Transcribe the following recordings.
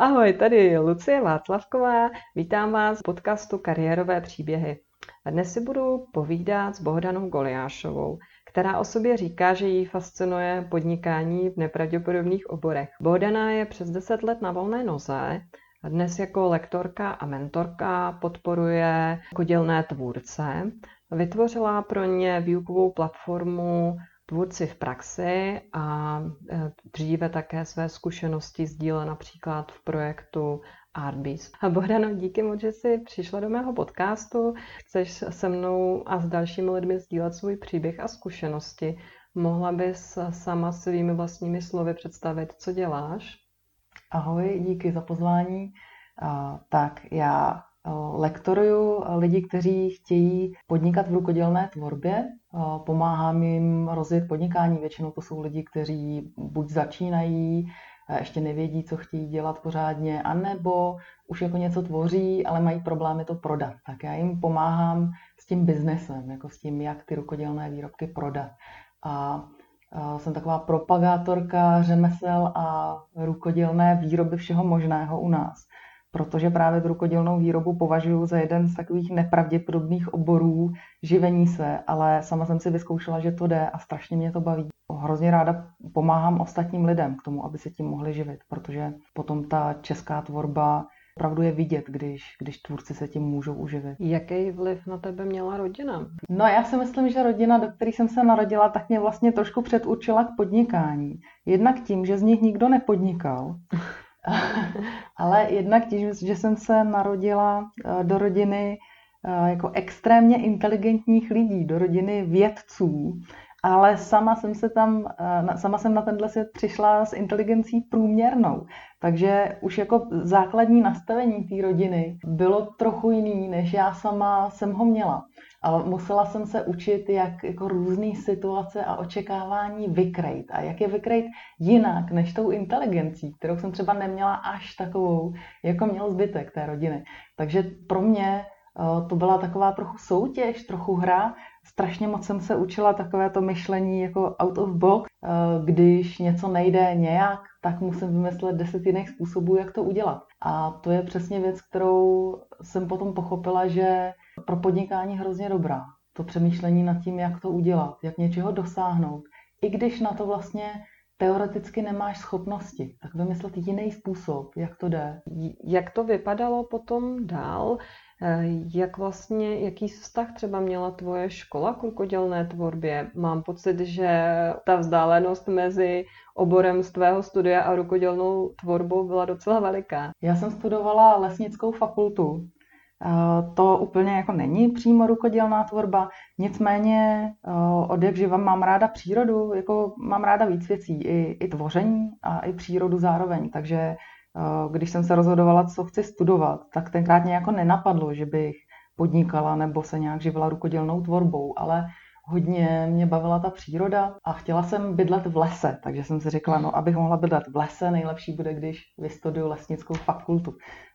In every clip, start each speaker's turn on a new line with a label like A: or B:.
A: Ahoj, tady Lucie Václavková. Vítám vás v podcastu Kariérové příběhy. Dnes si budu povídat s Bohdanou Goliášovou, která o sobě říká, že jí fascinuje podnikání v nepravděpodobných oborech. Bohdana je přes 10 let na volné noze, dnes jako lektorka a mentorka podporuje kodělné tvůrce. Vytvořila pro ně výukovou platformu tvůrci v praxi a e, dříve také své zkušenosti sdíle například v projektu Artbeast. A Bohdano, díky moc, že jsi přišla do mého podcastu. Chceš se mnou a s dalšími lidmi sdílet svůj příběh a zkušenosti. Mohla bys sama svými vlastními slovy představit, co děláš?
B: Ahoj, díky za pozvání. Tak, já lektoruju lidi, kteří chtějí podnikat v rukodělné tvorbě. Pomáhám jim rozjet podnikání. Většinou to jsou lidi, kteří buď začínají, ještě nevědí, co chtějí dělat pořádně, anebo už jako něco tvoří, ale mají problémy to prodat. Tak já jim pomáhám s tím biznesem, jako s tím, jak ty rukodělné výrobky prodat. A jsem taková propagátorka řemesel a rukodělné výroby všeho možného u nás protože právě tu rukodělnou výrobu považuji za jeden z takových nepravděpodobných oborů živení se, ale sama jsem si vyzkoušela, že to jde a strašně mě to baví. Hrozně ráda pomáhám ostatním lidem k tomu, aby se tím mohli živit, protože potom ta česká tvorba opravdu je vidět, když, když tvůrci se tím můžou uživit.
A: Jaký vliv na tebe měla rodina?
B: No já si myslím, že rodina, do které jsem se narodila, tak mě vlastně trošku předurčila k podnikání. Jednak tím, že z nich nikdo nepodnikal, Ale jednak tím, že jsem se narodila eh, do rodiny eh, jako extrémně inteligentních lidí, do rodiny vědců, ale sama jsem se tam, eh, sama jsem na tenhle svět přišla s inteligencí průměrnou. Takže už jako základní nastavení té rodiny bylo trochu jiný, než já sama jsem ho měla. Ale musela jsem se učit, jak jako různé situace a očekávání vykrejt. A jak je vykrejt jinak než tou inteligencí, kterou jsem třeba neměla až takovou, jako měl zbytek té rodiny. Takže pro mě to byla taková trochu soutěž, trochu hra. Strašně moc jsem se učila takové to myšlení jako out of box. Když něco nejde nějak, tak musím vymyslet deset jiných způsobů, jak to udělat. A to je přesně věc, kterou jsem potom pochopila, že pro podnikání hrozně dobrá. To přemýšlení nad tím, jak to udělat, jak něčeho dosáhnout. I když na to vlastně teoreticky nemáš schopnosti, tak vymyslet jiný způsob, jak to jde.
A: Jak to vypadalo potom dál? Eh, jak vlastně, jaký vztah třeba měla tvoje škola k rukodělné tvorbě? Mám pocit, že ta vzdálenost mezi oborem z tvého studia a rukodělnou tvorbou byla docela veliká.
B: Já jsem studovala lesnickou fakultu, to úplně jako není přímo rukodělná tvorba, nicméně eh, od jak živa mám ráda přírodu, jako mám ráda víc věcí, i, i tvoření a i přírodu zároveň, takže Eh, když jsem se rozhodovala, co chci studovat, tak tenkrát mě jako nenapadlo, že bych podnikala nebo se nějak živila rukodělnou tvorbou, ale hodně mě bavila ta příroda a chtěla jsem bydlet v lese, takže jsem si řekla, no abych mohla bydlet v lese, nejlepší bude, když vystuduju lesnickou fakultu.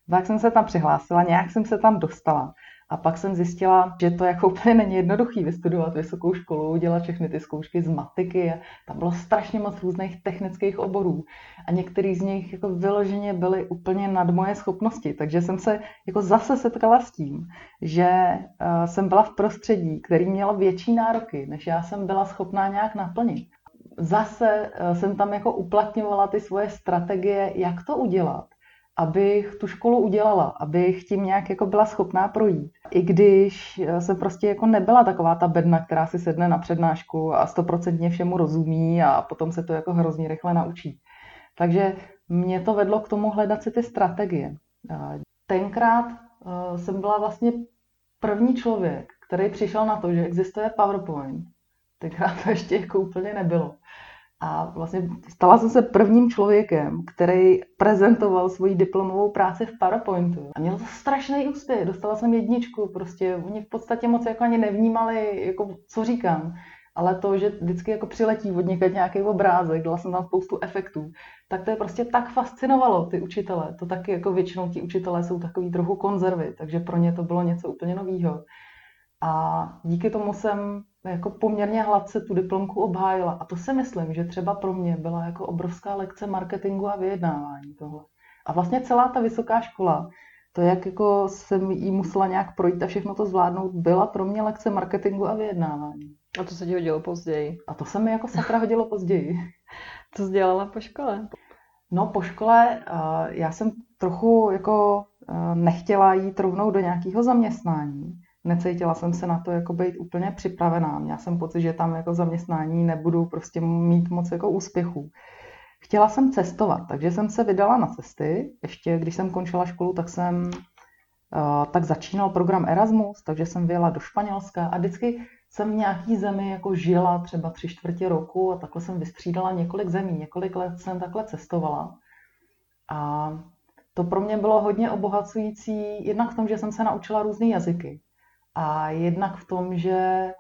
B: Tak jsem se tam přihlásila, nějak jsem se tam dostala. A pak jsem zjistila, že to jako úplně není jednoduchý vystudovat vysokou školu, dělat všechny ty zkoušky z matiky. Tam bylo strašně moc různých technických oborů a některý z nich jako vyloženě byly úplně nad moje schopnosti. Takže jsem se jako zase setkala s tím, že uh, jsem byla v prostředí, který mělo větší nároky, než já jsem byla schopná nějak naplnit. Zase uh, jsem tam jako uplatňovala ty svoje strategie, jak to udělat abych tu školu udělala, abych tím nějak jako byla schopná projít. I když jsem prostě jako nebyla taková ta bedna, která si sedne na přednášku a stoprocentně všemu rozumí a potom se to jako hrozně rychle naučí. Takže mě to vedlo k tomu hledat si ty strategie. Tenkrát eh, jsem byla vlastně první člověk, který přišel na to, že existuje PowerPoint. Tenkrát to ještě jako úplně nebylo. A vlastně stala jsem se prvním člověkem, který prezentoval svoji diplomovou práci v PowerPointu. A měl to strašný úspěch. Dostala jsem jedničku, prostě oni v podstatě moc jako ani nevnímali, jako, co říkám. Ale to, že vždycky jako přiletí od někde nějaký obrázek, dala jsem tam spoustu efektů, tak to je prostě tak fascinovalo ty učitele. To taky jako většinou ti učitelé jsou takový trochu konzervy, takže pro ně to bylo něco úplně novýho. A díky tomu jsem jako poměrně hladce tu diplomku obhájila. A to si myslím, že třeba pro mě byla jako obrovská lekce marketingu a vyjednávání tohle. A vlastně celá ta vysoká škola, to, jak jako jsem jí musela nějak projít a všechno to zvládnout, byla pro mě lekce marketingu a vyjednávání.
A: A to se ti hodilo později?
B: A to se mi jako sakra hodilo později.
A: Co jsi dělala po škole?
B: No po škole uh, já jsem trochu jako uh, nechtěla jít rovnou do nějakého zaměstnání. Necítila jsem se na to jako být úplně připravená. Měla jsem pocit, že tam jako zaměstnání nebudu prostě mít moc jako úspěchů. Chtěla jsem cestovat, takže jsem se vydala na cesty. Ještě když jsem končila školu, tak jsem uh, tak začínal program Erasmus, takže jsem vyjela do Španělska a vždycky jsem v nějaký zemi jako žila třeba tři čtvrtě roku a takhle jsem vystřídala několik zemí, několik let jsem takhle cestovala. A to pro mě bylo hodně obohacující, jednak v tom, že jsem se naučila různé jazyky a jednak v tom, že,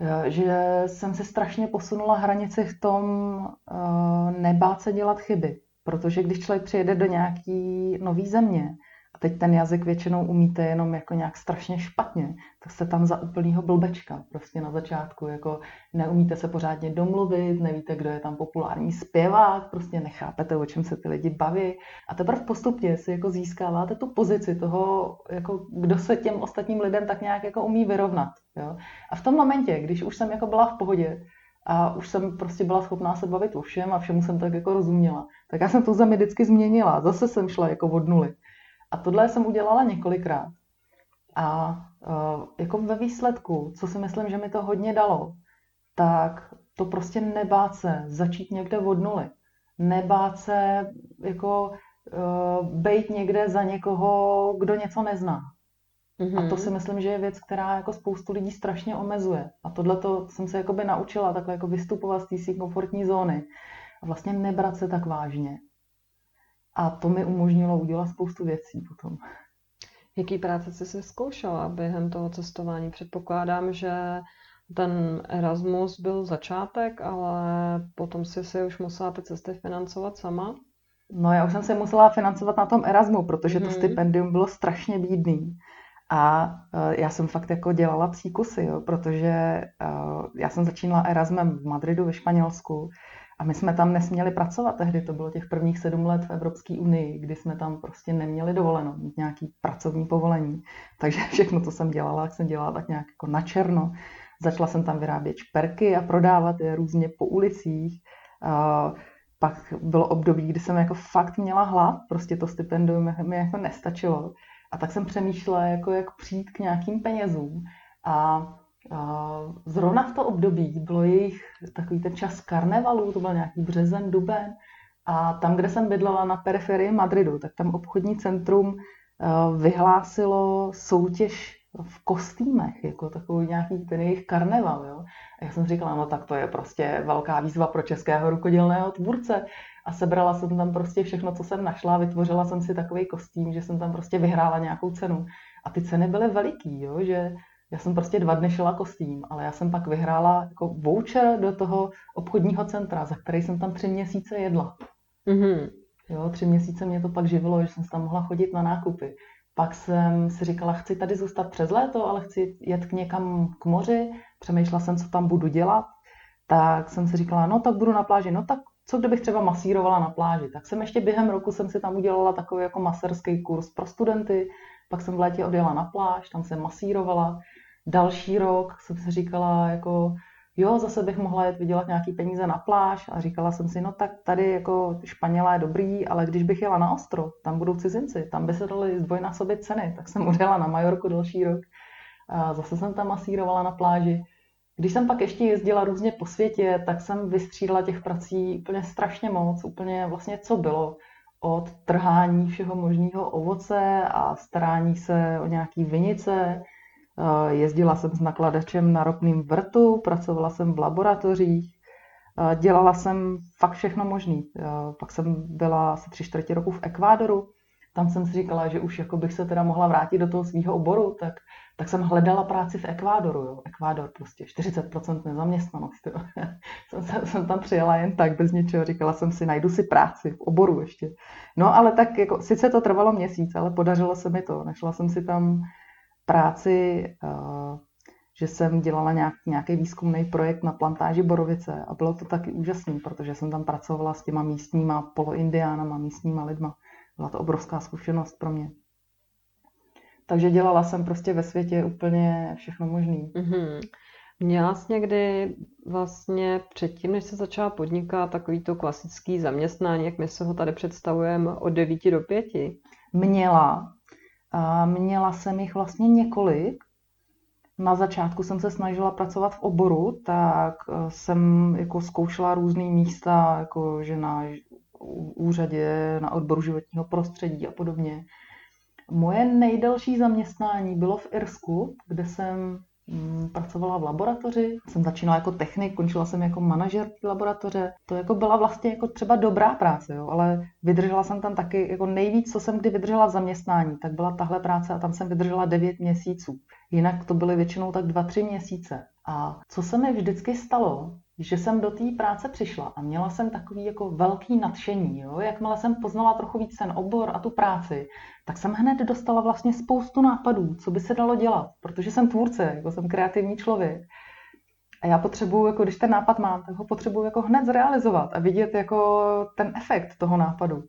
B: eh, že jsem si strašně posunula hranice v tom uh, nebát se dělat chyby. Protože když člověk přijede do nějaký nový země, teď ten jazyk většinou umíte jenom jako nějak strašně špatně, tak jste tam za úplnýho blbečka prostě na začátku, jako neumíte se pořádně domluvit, nevíte, kdo je tam populární zpěvák, prostě nechápete, o čem se ty lidi baví a teprve postupně si jako získáváte tu pozici toho, jako kdo se těm ostatním lidem tak nějak jako umí vyrovnat. Jo? A v tom momentě, když už jsem jako byla v pohodě, a už jsem prostě byla schopná se bavit o všem a všemu jsem tak jako rozuměla. Tak já jsem tu zemi vždycky změnila. Zase jsem šla jako od nuly. A tohle jsem udělala několikrát. A uh, jako ve výsledku, co si myslím, že mi to hodně dalo, tak to prostě nebát se začít někde od nuly. Nebát se jako uh, bejt někde za někoho, kdo něco nezná. Mm-hmm. A to mhm. si myslím, že je věc, která jako spoustu lidí strašně omezuje. A tohle to jsem se jakoby naučila takhle jako vystupovat z té komfortní zóny. A vlastně nebrat se tak vážně. A to mi umožnilo udělat spoustu věcí potom.
A: Jaký práce jsi si zkoušela během toho cestování? Předpokládám, že ten Erasmus byl začátek, ale potom si si už musela ty cesty financovat sama?
B: No já už jsem se musela financovat na tom Erasmu, protože to mm. stipendium bylo strašně bídný. A uh, já jsem fakt jako dělala psí kusy, jo, protože uh, já jsem začínala Erasmem v Madridu ve Španělsku a my jsme tam nesměli pracovat tehdy, to bylo těch prvních sedm let v Evropské unii, kdy jsme tam prostě neměli dovoleno, mít nějaký pracovní povolení. Takže všechno, co jsem dělala, jsem dělala tak nějak jako na černo. Začala jsem tam vyrábět šperky a prodávat je různě po ulicích. A pak bylo období, kdy jsem jako fakt měla hlad, prostě to stipendium mi jako nestačilo. A tak jsem přemýšlela, jako jak přijít k nějakým penězům. A Zrovna v to období bylo jejich takový ten čas karnevalu, to byl nějaký březen, duben. A tam, kde jsem bydlela na periferii Madridu, tak tam obchodní centrum eh, vyhlásilo soutěž v kostýmech, jako takový nějaký ten jejich karneval. Jo? A já jsem říkala, no tak to je prostě velká výzva pro českého rukodělného tvůrce. A sebrala jsem tam prostě všechno, co jsem našla, vytvořila jsem si takový kostým, že jsem tam prostě vyhrála nějakou cenu. A ty ceny byly veliký, jo? že já jsem prostě dva dny šila kostým, ale já jsem pak vyhrála jako voucher do toho obchodního centra, za který jsem tam tři měsíce jedla. Mm-hmm. Jo, tři měsíce mě to pak živilo, že jsem tam mohla chodit na nákupy. Pak jsem si říkala, chci tady zůstat přes léto, ale chci jet k někam k moři. Přemýšlela jsem, co tam budu dělat. Tak jsem si říkala, no tak budu na pláži. No tak co kdybych třeba masírovala na pláži? Tak jsem ještě během roku jsem si tam udělala takový jako maserský kurz pro studenty. Pak jsem v létě odjela na pláž, tam jsem masírovala další rok jsem si říkala, jako jo, zase bych mohla jet vydělat nějaký peníze na pláž a říkala jsem si, no tak tady jako Španěla je dobrý, ale když bych jela na ostrov, tam budou cizinci, tam by se daly zdvojnásobit ceny, tak jsem odjela na Majorku další rok a zase jsem tam masírovala na pláži. Když jsem pak ještě jezdila různě po světě, tak jsem vystřídala těch prací úplně strašně moc, úplně vlastně co bylo. Od trhání všeho možného ovoce a starání se o nějaký vinice, jezdila jsem s nakladačem na ropným vrtu, pracovala jsem v laboratořích, eh, dělala jsem fakt všechno možný. Eh, pak jsem byla asi tři čtvrtě roku v Ekvádoru, tam jsem si říkala, že už jako bych se teda mohla vrátit do toho svého oboru, tak, tak jsem hledala práci v Ekvádoru. Jo. Ekvádor prostě 40% nezaměstnanost. Jo. jsem, jsem tam přijela jen tak, bez ničeho. Říkala jsem si, najdu si práci v oboru ještě. No ale tak jako, sice to trvalo měsíc, ale podařilo se mi to. Našla jsem si tam práci, eh, že jsem dělala nějak, nějaký výzkumný projekt na plantáži borovice a bylo to taky úžasné, protože jsem tam pracovala s těma místníma poloindiánama, místníma lidma. byla to obrovská zkušenost pro mě. Takže dělala jsem prostě ve světě úplně všechno možné. Mm-hmm.
A: Měla jsi někdy vlastně předtím, než se začala podnikat, takový to klasický zaměstnání, jak my se ho tady představujeme, od 9 do 5?
B: Měla. A měla jsem jich vlastně několik. Na začátku jsem se snažila pracovat v oboru, tak eh, jsem jako zkoušela různé místa, jako že na úřadě, na odboru životního prostředí a podobně. Moje nejdelší zaměstnání bylo v Irsku, kde jsem pracovala v laboratoři. Jsem začínala jako technik, končila jsem jako manažer laboratoře. To jako byla vlastně jako třeba dobrá práce, jo, ale vydržela jsem tam taky jako nejvíc, co jsem kdy vydržela v zaměstnání, tak byla tahle práce a tam jsem vydržela 9 měsíců. Jinak to byly většinou tak 2-3 měsíce. A co se mi vždycky stalo, že jsem do té práce přišla a měla jsem takový jako velký nadšení. Jo? Jakmile jsem poznala trochu víc ten obor a tu práci, tak jsem hned dostala vlastně spoustu nápadů, co by se dalo dělat, protože jsem tvůrce, jako jsem kreativní člověk. A já potřebuju, jako když ten nápad mám, tak ho potřebuju jako hned zrealizovat a vidět jako ten efekt toho nápadu.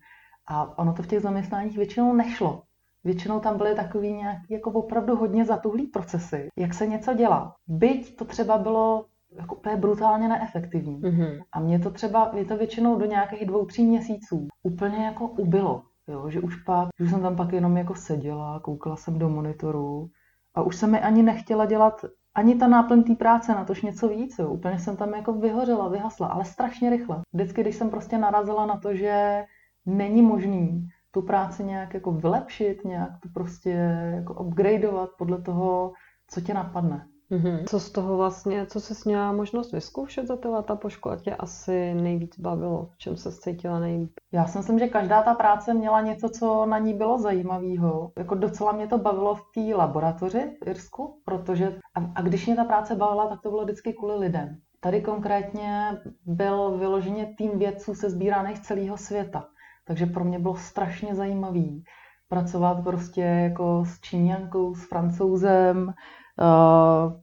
B: A ono to v těch zaměstnáních většinou nešlo. Většinou tam byly takový nějaký jako opravdu hodně zatuhlý procesy, jak se něco dělá. Byť to třeba bylo jako úplně brutálně neefektivní. Mm-hmm. A mě to třeba, je to většinou do nějakých dvou, tří měsíců úplně jako ubilo. Jo, že už pak, že jsem tam pak jenom jako seděla, koukala jsem do monitoru a už se mi ani nechtěla dělat ani ta náplň té práce, na tož něco víc. Jo. Úplně jsem tam jako vyhořela, vyhasla, ale strašně rychle. Vždycky, když jsem prostě narazila na to, že není možný tu práci nějak jako vylepšit, nějak to prostě jako upgradeovat podle toho, co tě napadne.
A: Mm-hmm. Co z toho vlastně, co jsi měla možnost vyzkoušet za ty leta po škole, tě asi nejvíc bavilo? V čem se cítila nejlíp?
B: Já si myslím, že každá ta práce měla něco, co na ní bylo zajímavého. Jako docela mě to bavilo v té laboratoři v Irsku, protože a, a když mě ta práce bavila, tak to bylo vždycky kvůli lidem. Tady konkrétně byl vyloženě tým vědců se sbíraných z celého světa. Takže pro mě bylo strašně zajímavý pracovat prostě jako s Číňankou, s Francouzem, uh,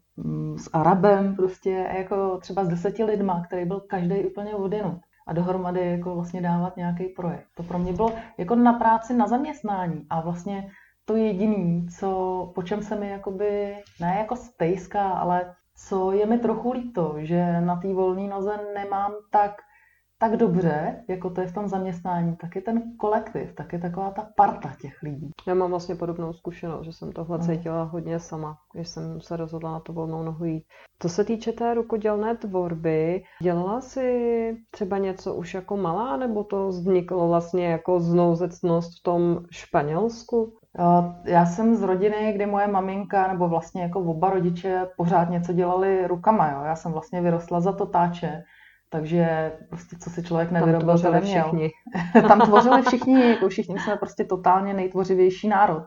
B: s Arabem, prostě jako třeba s deseti lidma, který byl každý úplně odjenut a dohromady jako vlastně dávat nějaký projekt. To pro mě bylo jako na práci, na zaměstnání a vlastně to jediný, co, po čem se mi jakoby, ne jako stejská, ale co je mi trochu líto, že na té volné noze nemám tak tak dobře, jako to je v tom zaměstnání, tak je ten kolektiv, tak je taková ta parta těch lidí.
A: Já mám vlastně podobnou zkušenost, že jsem tohle cítila hodně sama, když jsem se rozhodla na to volnou nohu jít. To se týče té rukodělné tvorby, dělala si třeba něco už jako malá, nebo to vzniklo vlastně jako znouzecnost v tom Španělsku?
B: Já jsem z rodiny, kde moje maminka, nebo vlastně jako oba rodiče pořád něco dělali rukama. Jo. Já jsem vlastně vyrostla za totáče, takže prostě co si člověk nevyrobil, to neměl. Všichni. Tam tvořili všichni, jako všichni jsme prostě totálně nejtvořivější národ.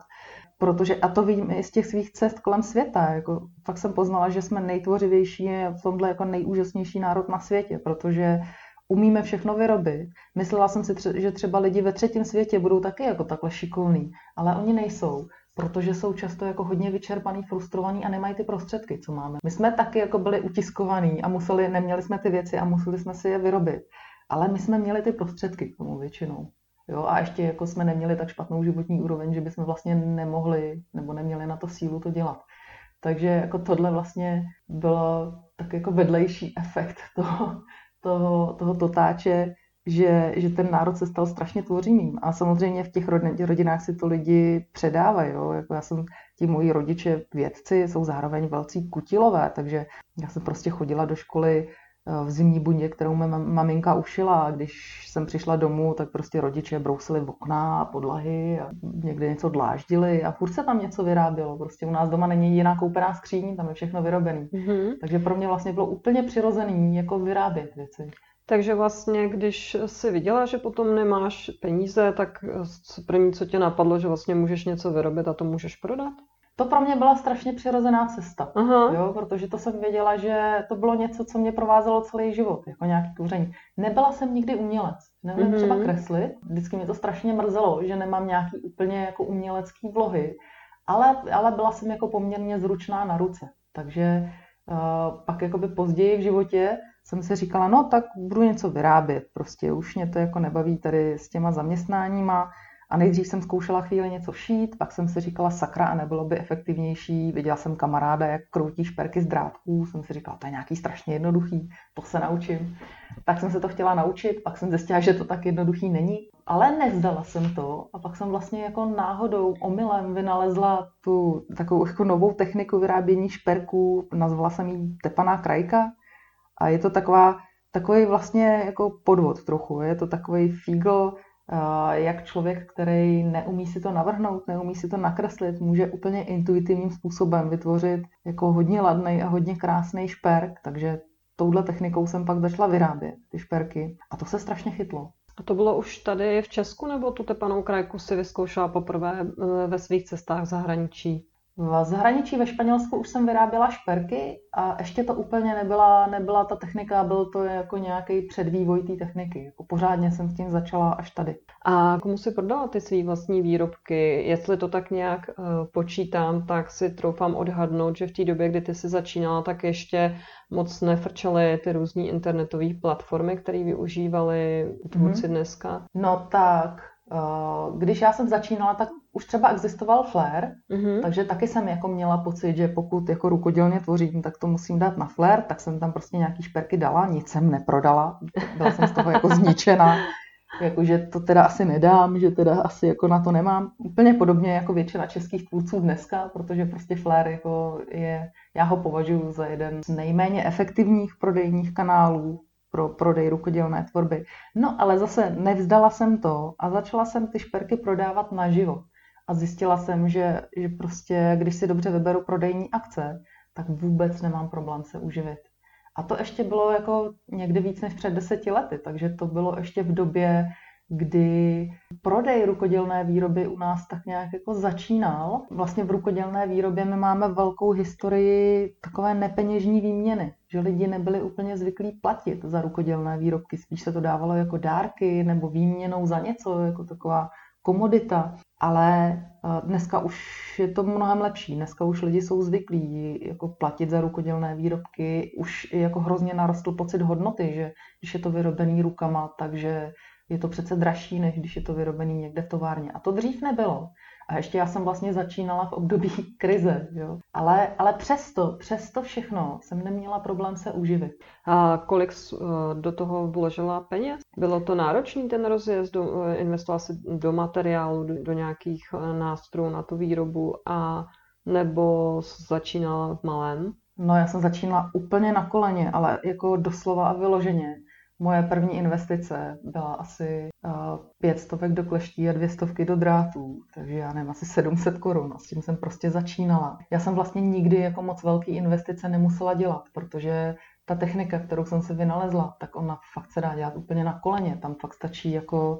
B: Protože, a to vím i z těch svých cest kolem světa, jako fakt jsem poznala, že jsme nejtvořivější v tomhle jako nejúžasnější národ na světě, protože umíme všechno vyrobit. Myslela jsem si, že třeba lidi ve třetím světě budou taky jako takhle šikovní, ale oni nejsou protože jsou často jako hodně vyčerpaný, frustrovaný a nemají ty prostředky, co máme. My jsme taky jako byli utiskovaní a museli, neměli jsme ty věci a museli jsme si je vyrobit. Ale my jsme měli ty prostředky k tomu většinou. Jo, a ještě jako jsme neměli tak špatnou životní úroveň, že bychom vlastně nemohli nebo neměli na to sílu to dělat. Takže jako tohle vlastně bylo tak jako vedlejší efekt toho, toho, toho totáče, že, že ten národ se stal strašně tvořivým. A samozřejmě v těch rodinách si to lidi předávají. Jo? Jako já jsem, ti moji rodiče vědci jsou zároveň velcí kutilové, takže já jsem prostě chodila do školy eh, v zimní bundě, kterou mi maminka ušila a když jsem přišla domů, tak prostě rodiče brousili v okna a podlahy a někde něco dláždili a furt se tam něco vyrábělo. Prostě u nás doma není jiná koupená skříň, tam je všechno vyrobené. Mm-hmm. Takže pro mě vlastně bylo úplně přirozený jako vyrábět věci.
A: Takže vlastně, když si viděla, že potom nemáš peníze, tak první, co tě napadlo, že vlastně můžeš něco vyrobit a to můžeš prodat?
B: To pro mě byla strašně přirozená cesta, Aha. Jo, protože to jsem věděla, že to bylo něco, co mě provázelo celý život, jako nějaký kouření. Nebyla jsem nikdy umělec, nevím mm-hmm. třeba kreslit, vždycky mě to strašně mrzelo, že nemám nějaký úplně jako umělecký vlohy, ale, ale byla jsem jako poměrně zručná na ruce, takže uh, pak jakoby později v životě jsem si říkala, no tak budu něco vyrábět, prostě už mě to jako nebaví tady s těma zaměstnáníma A nejdřív jsem zkoušela chvíli něco šít, pak jsem si říkala sakra a nebylo by efektivnější. Viděla jsem kamaráda, jak kroutí šperky z drátků, jsem si říkala, to je nějaký strašně jednoduchý, to se naučím. Tak jsem se to chtěla naučit, pak jsem zjistila, že to tak jednoduchý není. Ale nevzdala jsem to a pak jsem vlastně jako náhodou, omylem vynalezla tu takovou jako novou techniku vyrábění šperků, nazvala jsem ji tepaná krajka. A je to taková, takový vlastně jako podvod trochu. Je to takový fígl, jak člověk, který neumí si to navrhnout, neumí si to nakreslit, může úplně intuitivním způsobem vytvořit jako hodně ladný a hodně krásný šperk, takže touhle technikou jsem pak začala vyrábět ty šperky a to se strašně chytlo.
A: A to bylo už tady v Česku, nebo tu tepanou krajku si vyzkoušela poprvé eh, ve svých cestách v zahraničí?
B: V zahraničí ve Španělsku už jsem vyráběla šperky a ještě to úplně nebyla, nebyla ta technika, byl to jako nějaký předvývoj té techniky. Jako pořádně jsem s tím začala až tady.
A: A komu si prodala ty své vlastní výrobky? Jestli to tak nějak uh, počítám, tak si troufám odhadnout, že v té době, kdy ty jsi začínala, tak ještě moc nefrčely ty různé internetové platformy, které využívali tvůrci mm-hmm. dneska.
B: No tak, když já jsem začínala, tak už třeba existoval Flair, mm-hmm. takže taky jsem jako měla pocit, že pokud jako rukodělně tvořím, tak to musím dát na Flair, tak jsem tam prostě nějaký šperky dala, nic jsem neprodala, byla jsem z toho jako zničená, jako že to teda asi nedám, že teda asi jako na to nemám. Úplně podobně jako většina českých tvůrců dneska, protože prostě Flair jako je, já ho považuji za jeden z nejméně efektivních prodejních kanálů pro prodej rukodělné tvorby. No ale zase nevzdala jsem to a začala jsem ty šperky prodávat naživo a zjistila jsem, že, že prostě, když si dobře vyberu prodejní akce, tak vůbec nemám problém se uživit. A to ještě bylo jako někdy víc než před deseti lety, takže to bylo ještě v době, kdy prodej rukodělné výroby u nás tak nějak jako začínal. Vlastně v rukodělné výrobě my máme velkou historii takové nepeněžní výměny, že lidi nebyli úplně zvyklí platit za rukodělné výrobky, spíš se to dávalo jako dárky nebo výměnou za něco, jako taková komodita, ale eh, dneska už je to mnohem lepší. Dneska už lidi jsou zvyklí jako platit za rukodělné výrobky. Už jako hrozně narostl pocit hodnoty, že když je to vyrobený rukama, takže je to přece dražší, než když je to vyrobený někde v továrně. A to dřív nebylo. A ještě já jsem vlastně začínala v období krize, jo. Ale, ale přesto, přesto všechno jsem neměla problém se uživit.
A: A kolik eh, do toho vložila peněz? Bylo to náročný ten rozjezd? Do, eh, investovala si do materiálu, do, do nějakých eh, nástrojů na tu výrobu a nebo začínala v malém?
B: No já jsem začínala úplně na koleně, ale jako doslova a vyloženě. Moje první investice byla asi uh, pět stovek do kleští a dvě stovky do drátů, takže já nevím, asi 700 korun a s tím jsem prostě začínala. Já jsem vlastně nikdy jako moc velký investice nemusela dělat, protože ta technika, kterou jsem se vynalezla, tak ona fakt se dá dělat úplně na koleně. Tam fakt stačí jako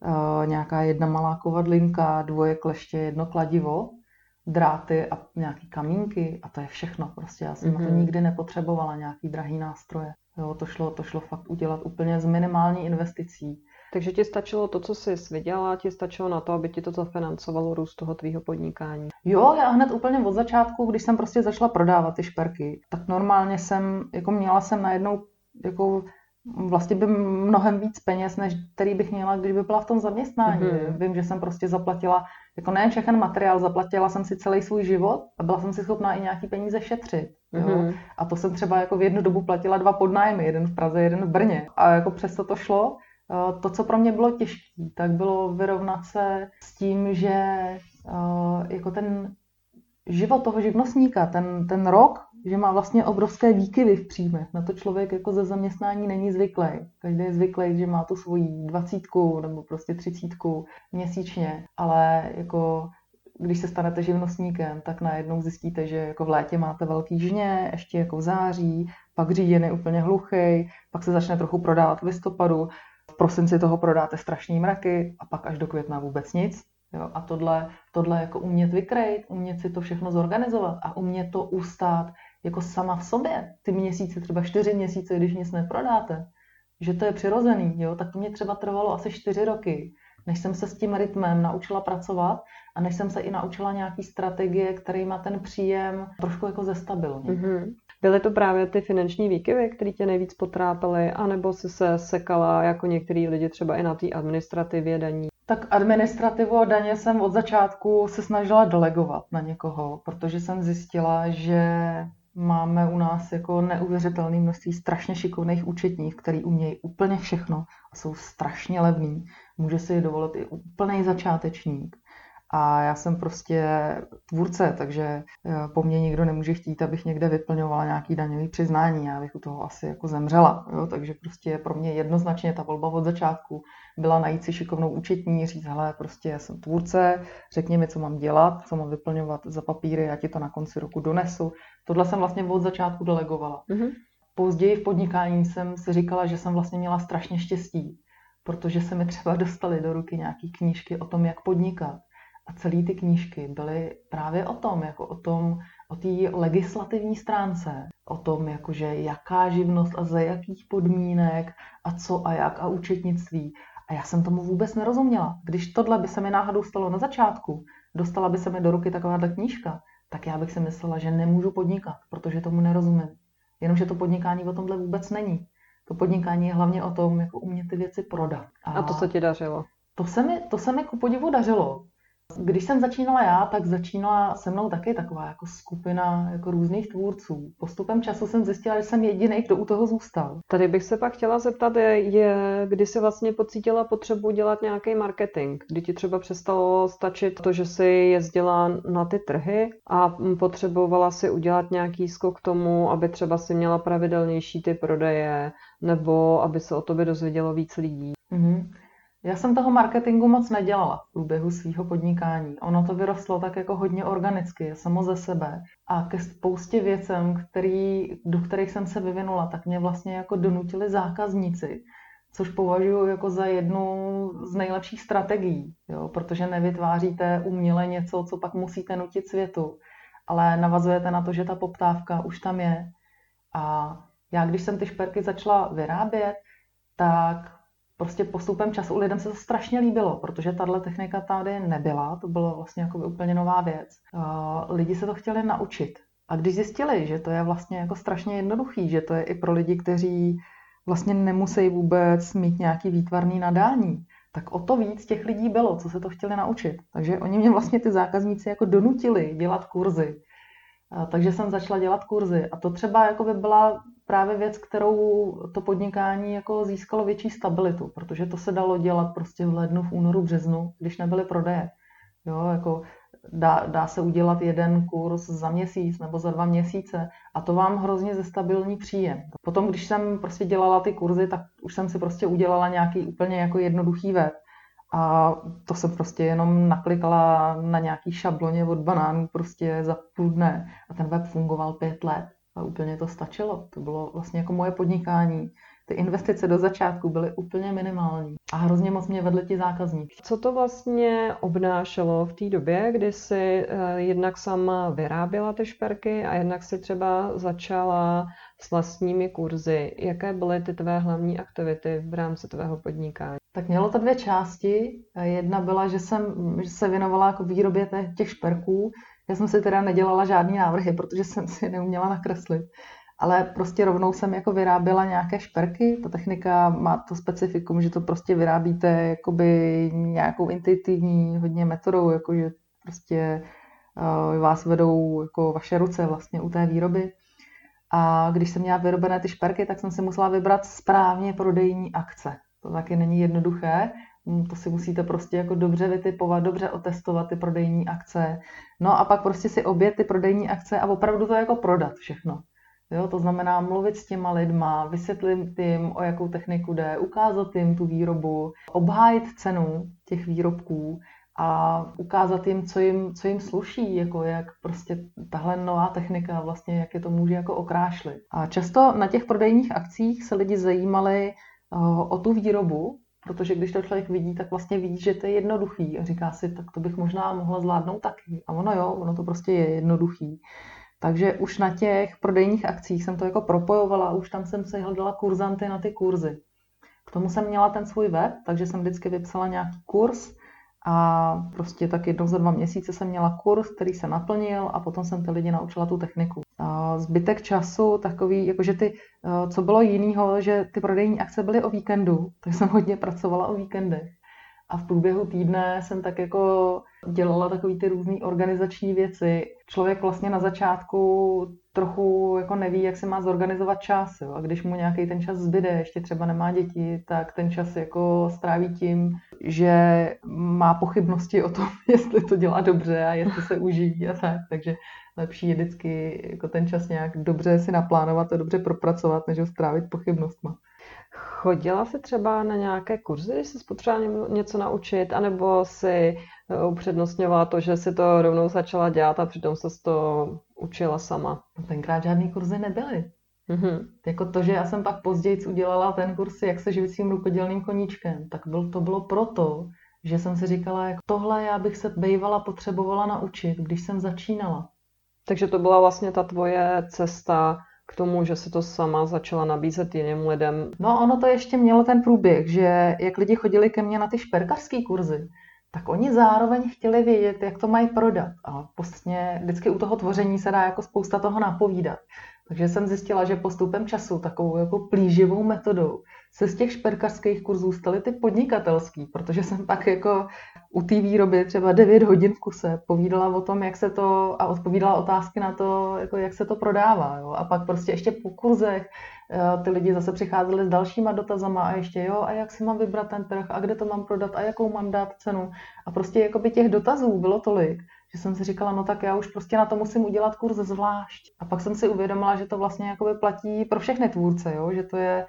B: uh, nějaká jedna malá kovadlinka, dvoje kleště, jedno kladivo, dráty a nějaký kamínky a to je všechno. Prostě já jsem mm-hmm. na to mhm. nikdy nepotřebovala nějaký drahý nástroje. Jo, to šlo, to šlo fakt udělat úplně z minimální investicí.
A: Takže ti stačilo to, co jsi vydělala, ti stačilo na to, aby ti to zafinancovalo růst toho tvýho podnikání?
B: Jo, já hned úplně od začátku, když jsem prostě začala prodávat ty šperky, tak normálně jsem, jako měla jsem najednou jako vlastně by mnohem víc peněz, než který bych měla, když by byla v tom zaměstnání. Mm-hmm. Vím, že jsem prostě zaplatila, jako nejen všechen materiál, zaplatila jsem si celý svůj život a byla jsem si schopná i nějaký peníze šetřit. Jo? Mm-hmm. A to jsem třeba jako v jednu dobu platila dva podnájmy, jeden v Praze, jeden v Brně. A jako přesto to šlo. Eh, to, co pro mě bylo těžké, tak bylo vyrovnat se s tím, že eh, jako ten život toho živnostníka, ten, ten rok, že má vlastně obrovské výkyvy v příjmech. Na to člověk jako ze zaměstnání není zvyklý. Každý je zvyklý, že má tu svoji dvacítku nebo prostě třicítku měsíčně, ale jako když se stanete živnostníkem, tak najednou zjistíte, že jako v létě máte velký žně, ještě jako v září, pak říjen je úplně hluchý, pak se začne trochu prodávat v listopadu, v prosinci toho prodáte strašný mraky a pak až do května vůbec nic. Jo? A tohle, tohle jako umět vykrejt, umět si to všechno zorganizovat a umět to ustát jako sama v sobě. Ty měsíce, třeba čtyři měsíce, když nic neprodáte, že to je přirozený, jo? tak to mě třeba trvalo asi čtyři roky, než jsem se s tím rytmem naučila pracovat a než jsem se i naučila nějaký strategie, který má ten příjem trošku jako zestabilně. Mm-hmm.
A: Byly to právě ty finanční výkyvy, které tě nejvíc potrápily, anebo jsi se sekala jako některý lidi třeba i na té administrativě daní?
B: Tak administrativu a daně jsem od začátku se snažila delegovat na někoho, protože jsem zjistila, že máme u nás jako neuvěřitelné množství strašně šikovných účetních, který umějí úplně všechno a jsou strašně levný. Může si je dovolit i úplný začátečník. A já jsem prostě tvůrce, takže eh, po mně nikdo nemůže chtít, abych někde vyplňovala nějaký daňový přiznání. Já bych u toho asi jako zemřela. Jo? Takže prostě pro mě jednoznačně ta volba od začátku byla najít si šikovnou účetní, říct, hele, prostě já jsem tvůrce, řekni mi, co mám dělat, co mám vyplňovat za papíry, já ti to na konci roku donesu. Tohle jsem vlastně od začátku delegovala. Mm-hmm. Později v podnikání jsem si říkala, že jsem vlastně měla strašně štěstí, protože se mi třeba dostaly do ruky nějaké knížky o tom, jak podnikat. A celé ty knížky byly právě o tom, jako o tom, o té legislativní stránce, o tom, jakože jaká živnost a za jakých podmínek a co a jak a účetnictví. A já jsem tomu vůbec nerozuměla. Když tohle by se mi náhodou stalo na začátku, dostala by se mi do ruky takováhle knížka, tak já bych si myslela, že nemůžu podnikat, protože tomu nerozumím. Jenomže to podnikání o tomhle vůbec není. To podnikání je hlavně o tom, jako umět ty věci prodat.
A: A, a to se ti dařilo?
B: To se mi, to se mi ku podivu dařilo. Když jsem začínala já, tak začínala se mnou taky taková jako skupina jako různých tvůrců. Postupem času jsem zjistila, že jsem jediný, kdo u toho zůstal.
A: Tady bych se pak chtěla zeptat, je, kdy jsi vlastně pocítila potřebu dělat nějaký marketing, kdy ti třeba přestalo stačit to, že jsi jezdila na ty trhy a potřebovala si udělat nějaký skok k tomu, aby třeba si měla pravidelnější ty prodeje, nebo aby se o tobě dozvědělo víc lidí. Mm-hmm.
B: Já jsem toho marketingu moc nedělala v průběhu svého podnikání. Ono to vyrostlo tak jako hodně organicky, samo ze sebe. A ke spoustě věcem, který, do kterých jsem se vyvinula, tak mě vlastně jako donutili zákazníci, což považuji jako za jednu z nejlepších strategií, jo? protože nevytváříte uměle něco, co pak musíte nutit světu, ale navazujete na to, že ta poptávka už tam je. A já, když jsem ty šperky začala vyrábět, tak prostě postupem času lidem se to strašně líbilo, protože tahle technika tady nebyla, to byla vlastně jako úplně nová věc. Lidi se to chtěli naučit. A když zjistili, že to je vlastně jako strašně jednoduchý, že to je i pro lidi, kteří vlastně nemusí vůbec mít nějaký výtvarný nadání, tak o to víc těch lidí bylo, co se to chtěli naučit. Takže oni mě vlastně ty zákazníci jako donutili dělat kurzy. Takže jsem začala dělat kurzy. A to třeba jako by byla právě věc, kterou to podnikání jako získalo větší stabilitu, protože to se dalo dělat prostě v lednu, v únoru, březnu, když nebyly prodeje. Jo, jako dá, dá se udělat jeden kurz za měsíc nebo za dva měsíce a to vám hrozně zestabilní příjem. Potom, když jsem prostě dělala ty kurzy, tak už jsem si prostě udělala nějaký úplně jako jednoduchý web. A to jsem prostě jenom naklikala na nějaký šabloně od banánů prostě za půl dne a ten web fungoval pět let. A úplně to stačilo. To bylo vlastně jako moje podnikání. Ty investice do začátku byly úplně minimální a hrozně moc mě vedly ti zákazníci.
A: Co to vlastně obnášelo v té době, kdy si eh, jednak sama vyráběla ty šperky a jednak si třeba začala s vlastními kurzy? Jaké byly ty tvé hlavní aktivity v rámci tvého podnikání?
B: Tak mělo to dvě části. Jedna byla, že jsem že se věnovala jako výrobě těch šperků, já jsem si teda nedělala žádný návrhy, protože jsem si neuměla nakreslit. Ale prostě rovnou jsem jako vyráběla nějaké šperky. Ta technika má to specifikum, že to prostě vyrábíte jakoby nějakou intuitivní hodně metodou, jakože prostě uh, vás vedou jako vaše ruce vlastně u té výroby. A když jsem měla vyrobené ty šperky, tak jsem si musela vybrat správně prodejní akce. To taky není jednoduché, Mm, to si musíte prostě jako dobře vytipovat, dobře otestovat ty prodejní akce. No a pak prostě si obět ty prodejní akce a opravdu to jako prodat všechno. Jo, to znamená mluvit s těma lidma, vysvětlit jim, o jakou techniku jde, ukázat jim tu výrobu, obhájit cenu těch výrobků a ukázat jim, co jim, co jim sluší, jako jak prostě tahle nová technika vlastně, jak je to může jako okrášlit. A často na těch prodejních akcích se lidi zajímali uh, o tu výrobu, Protože když to člověk vidí, tak vlastně vidí, že to je jednoduchý a říká si, tak to bych možná mohla zvládnout taky. A ono jo, ono to prostě je jednoduchý. Takže už na těch prodejních akcích jsem to jako propojovala, už tam jsem se hledala kurzanty na ty kurzy. K tomu jsem měla ten svůj web, takže jsem vždycky vypsala nějaký kurz a prostě tak jednou za dva měsíce jsem měla kurz, který se naplnil a potom jsem ty lidi naučila tu techniku. A zbytek času takový, jakože ty, co bylo jiného, že ty prodejní akce byly o víkendu, tak jsem hodně pracovala o víkendech. A v průběhu týdne jsem tak jako dělala takové ty různé organizační věci. Člověk vlastně na začátku trochu jako neví, jak se má zorganizovat čas. Jo? A když mu nějaký ten čas zbyde, ještě třeba nemá děti, tak ten čas jako stráví tím, že má pochybnosti o tom, jestli to dělá dobře a jestli se uživí a tak. Takže lepší je vždycky jako ten čas nějak dobře si naplánovat a dobře propracovat, než ho strávit pochybnostma.
A: Chodila jsi třeba na nějaké kurzy, když jsi potřebovala něco naučit, anebo si eh, upřednostňovala to, že si to rovnou začala dělat a přitom se to učila sama?
B: No, tenkrát žádný kurzy nebyly. Mm-hmm. Jako to, že já jsem pak později udělala ten kurz, jak se živit svým rukodělným koníčkem, tak byl, to bylo proto, že jsem si říkala, jak tohle já bych se bývala potřebovala naučit, když jsem začínala.
A: Takže to byla vlastně ta tvoje cesta k tomu, že se to sama začala nabízet jiným lidem.
B: No ono to ještě mělo ten průběh, že jak lidi chodili ke mně na ty šperkařské kurzy, tak oni zároveň chtěli vědět, jak to mají prodat. A vlastně vždycky u toho tvoření se dá jako spousta toho napovídat. Takže jsem zjistila, že postupem času takovou jako plíživou metodou se z těch šperkařských kurzů staly ty podnikatelský, protože jsem pak jako u té výroby třeba 9 hodin v kuse povídala o tom, jak se to a odpovídala otázky na to, jako jak se to prodává. Jo. A pak prostě ještě po kurzech eh, ty lidi zase přicházeli s dalšíma dotazama a ještě jo, a jak si mám vybrat ten trh a kde to mám prodat a jakou mám dát cenu. A prostě jakoby těch dotazů bylo tolik, že jsem si říkala, no tak já už prostě na to musím udělat kurz zvlášť. A pak jsem si uvědomila, že to vlastně jakoby platí pro všechny tvůrce, jo? že to je,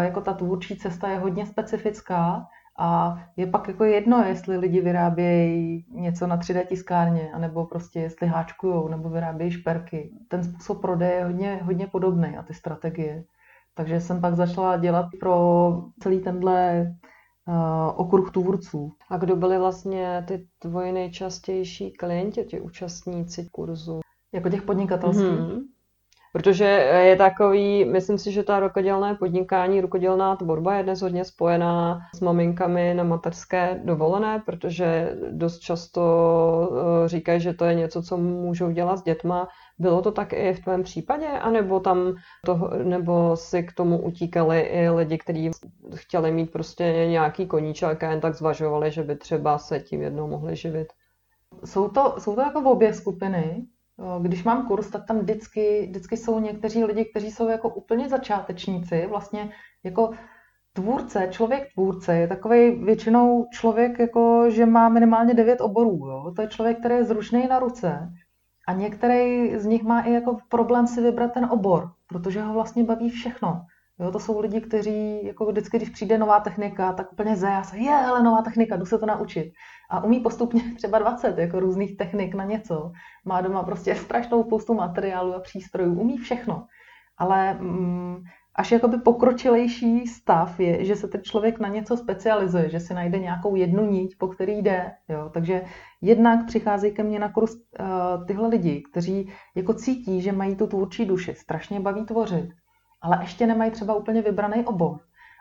B: jako ta tvůrčí cesta je hodně specifická a je pak jako jedno, jestli lidi vyrábějí něco na 3D tiskárně, anebo prostě jestli háčkujou, nebo vyrábějí šperky. Ten způsob prodeje je hodně, hodně podobný a ty strategie. Takže jsem pak začala dělat pro celý tenhle uh, okruh tvůrců.
A: A kdo byli vlastně ty tvoji nejčastější klienti, ti účastníci kurzu?
B: Jako těch podnikatelských? Mm-hmm.
A: Protože je takový, myslím si, že ta rukodělné podnikání, rukodělná tvorba je dnes hodně spojená s maminkami na mateřské dovolené, protože dost často eh, říkají, že to je něco, co můžou dělat s dětma. Bylo to tak i v tvém případě, anebo tam to, nebo si k tomu utíkali i lidi, kteří chtěli mít prostě nějaký koníček a jen tak zvažovali, že by třeba se tím jednou mohli živit?
B: Jsou to, jsou to jako obě skupiny. Když mám kurz, tak tam vždycky, vždycky jsou někteří lidi, kteří jsou jako úplně začátečníci, vlastně jako tvůrce, člověk tvůrce je takový většinou člověk, jako, že má minimálně devět oborů. Jo? To je člověk, který je zručný na ruce a některý z nich má i jako problém si vybrat ten obor, protože ho vlastně baví všechno. Jo, to jsou lidi, kteří jako vždycky, když přijde nová technika, tak úplně zajásá, je, hele, nová technika, jdu se to naučit. A umí postupně třeba 20 jako různých technik na něco. Má doma prostě strašnou spoustu materiálu a přístrojů, umí všechno. Ale mm, až jakoby pokročilejší stav je, že se ten člověk na něco specializuje, že si najde nějakou jednu níť, po který jde. Jo? Takže jednak přicházejí ke mně na kurz uh, tyhle lidi, kteří jako cítí, že mají tu tvůrčí duši, strašně baví tvořit ale ještě nemají třeba úplně vybraný obor.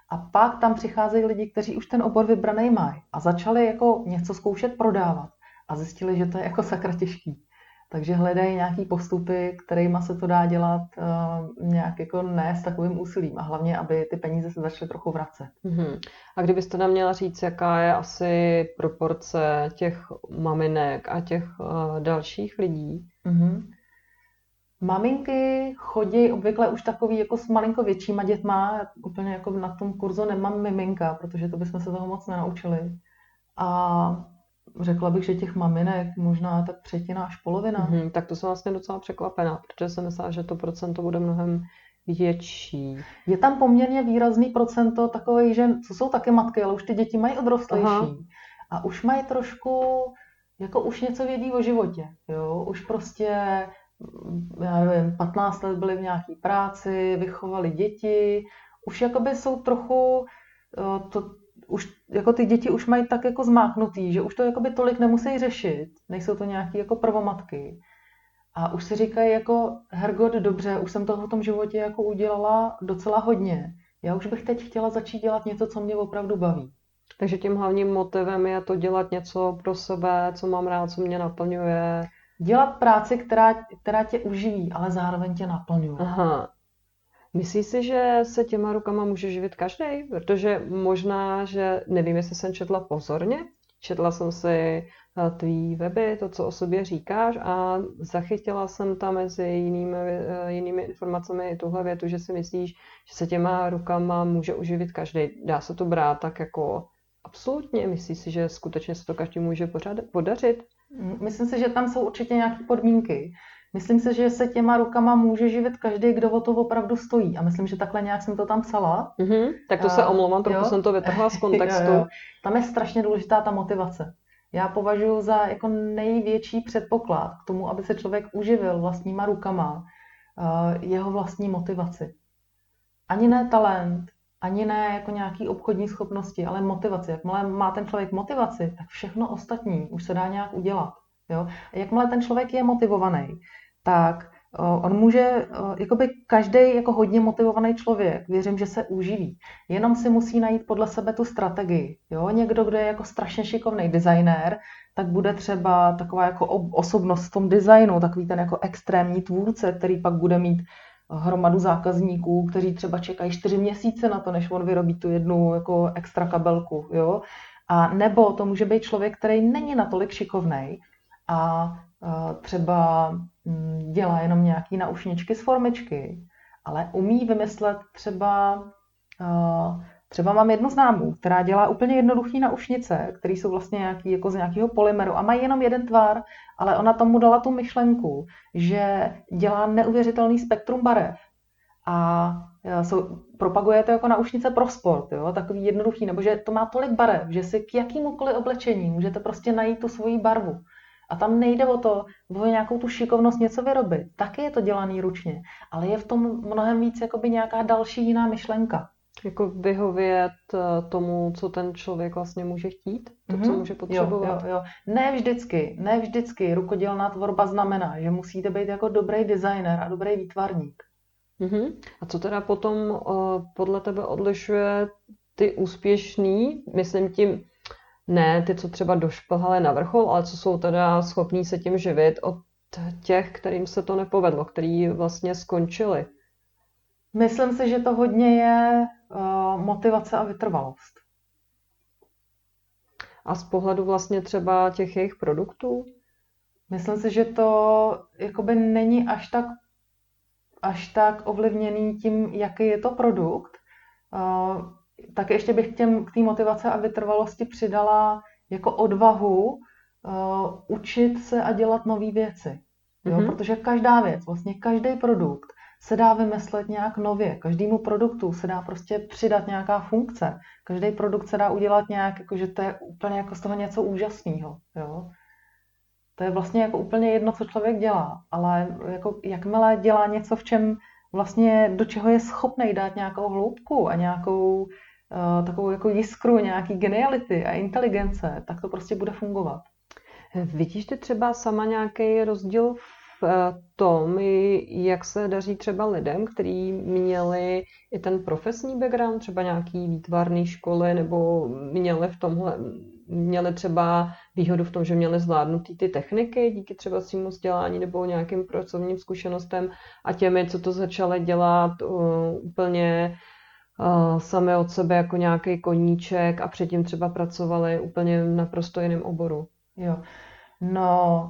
B: A pak tam přicházejí lidi, kteří už ten obor vybraný mají a začali jako něco zkoušet prodávat a zjistili, že to je jako sakra těžký. Takže hledají nějaký postupy, kterými se to dá dělat uh, nějak jako ne s takovým úsilím a hlavně, aby ty peníze se začaly trochu vracet.
A: Mm-hmm. A kdybyste nám měla říct, jaká je asi proporce těch maminek a těch uh, dalších lidí, mm-hmm.
B: Maminky chodí obvykle už takový jako s malinko většíma dětma, úplně jako na tom kurzu nemám miminka, protože to bychom se toho moc nenaučili. A řekla bych, že těch maminek možná tak třetina až polovina.
A: Mm-hmm, tak to jsem vlastně docela překvapená, protože jsem myslela, že to procento bude mnohem větší.
B: Je tam poměrně výrazný procento takových žen, co jsou taky matky, ale už ty děti mají odrostlejší. Aha. A už mají trošku, jako už něco vědí o životě. Jo? Už prostě já nevím, 15 let byli v nějaké práci, vychovali děti, už jakoby jsou trochu, eh, to, už jako ty děti už mají tak jako zmáknutý, že už to jakoby tolik nemusí řešit, nejsou to nějaké jako prvomatky. A už si říkají jako, Hergot, dobře, už jsem toho v tom životě jako udělala docela hodně. Já už bych teď chtěla začít dělat něco, co mě opravdu baví.
A: Takže tím hlavním motivem je to dělat něco pro sebe, co mám rád, co mě naplňuje
B: dělat práci, která, která tě uživí, ale zároveň tě naplňuje. Aha.
A: Myslíš si, že se těma rukama může živit každý? Protože možná, že nevím, jestli jsem četla pozorně, četla jsem si eh, tvý weby, to, co o sobě říkáš a zachytila jsem tam mezi jinými, eh, jinými informacemi i tuhle větu, že si myslíš, že se těma rukama může uživit každý. Dá se to brát tak jako absolutně? Myslíš si, že skutečně se to každý může podařit?
B: Myslím si, že tam jsou určitě nějaké podmínky. Myslím si, že se těma rukama může živit každý, kdo o to opravdu stojí. A myslím, že takhle nějak jsem to tam psala.
A: Mm-hmm, tak to se omlouvám, trochu jsem to vytrhla z kontextu. jo, jo.
B: Tam je strašně důležitá ta motivace. Já považuji za jako největší předpoklad k tomu, aby se člověk uživil vlastníma rukama, uh, jeho vlastní motivaci. Ani ne talent, ani ne jako nějaký obchodní schopnosti, ale motivaci. Jakmile má ten člověk motivaci, tak všechno ostatní už se dá nějak udělat. Jo? A jakmile ten člověk je motivovaný, tak on může, jakoby každý jako hodně motivovaný člověk, věřím, že se uživí. Jenom si musí najít podle sebe tu strategii. Jo? Někdo, kdo je jako strašně šikovný designér, tak bude třeba taková jako osobnost v tom designu, takový ten jako extrémní tvůrce, který pak bude mít hromadu zákazníků, kteří třeba čekají čtyři měsíce na to, než on vyrobí tu jednu jako extra kabelku. Jo? A nebo to může být člověk, který není natolik šikovný a třeba mm, dělá jenom nějaký naušničky z formičky, ale umí vymyslet třeba, třeba mám jednu známou, která dělá úplně jednoduchý naušnice, které jsou vlastně nějaký, jako z nějakého polymeru a mají jenom jeden tvar, ale ona tomu dala tu myšlenku, že dělá neuvěřitelný spektrum barev a jsou, propaguje to jako naušnice pro sport, jo? takový jednoduchý, nebo že to má tolik barev, že si k jakýmukoliv oblečení můžete prostě najít tu svoji barvu. A tam nejde o to, o nějakou tu šikovnost něco vyrobit. Taky je to dělaný ručně, ale je v tom mnohem víc jakoby nějaká další jiná myšlenka.
A: Jako vyhovět eh, tomu, co ten člověk vlastně může chtít, to, mm-hmm. co mhm. může potřebovat.
B: Jo, jo, jo. Ne vždycky, ne vždycky rukodělná tvorba znamená, že musíte být jako dobrý designer a dobrý výtvarník.
A: Mm-hmm. A co teda potom uh, podle tebe odlišuje ty úspěšný, myslím tím ne ty, co třeba došplhali na vrchol, ale co jsou teda schopní se tím živit od těch, kterým se to nepovedlo, který vlastně skončili?
B: Myslím si, že to hodně je motivace a vytrvalost.
A: A z pohledu vlastně třeba těch jejich produktů?
B: Myslím si, že to jakoby není až tak, až tak ovlivněný tím, jaký je to produkt. Uh, tak ještě bych k, těm, k té motivace a vytrvalosti přidala jako odvahu uh, učit se a dělat nové věci. Jo? Mm-hmm. Protože každá věc, vlastně každý produkt se dá vymyslet nějak nově. Každému produktu se dá prostě přidat nějaká funkce. Každý produkt se dá udělat nějak, jako, že to je úplně jako z toho něco úžasného. Jo? To je vlastně jako úplně jedno, co člověk dělá, ale jako jakmile dělá něco, v čem vlastně do čeho je schopný dát nějakou hloubku a nějakou uh, takovou jako jiskru, nějaký geniality a inteligence, tak to prostě bude fungovat.
A: Vidíš ty třeba sama nějaký rozdíl v eh, tom, jak se daří třeba lidem, kteří měli i ten profesní background, třeba nějaký výtvarný školy, nebo měli v tomhle, měli třeba výhodu v tom, že měli zvládnutý ty techniky díky třeba svým vzdělání nebo nějakým pracovním zkušenostem a těmi, co to začaly dělat uh, úplně uh, sami od sebe jako nějaký koníček a předtím třeba pracovali úplně naprosto jiném oboru.
B: Jo. No,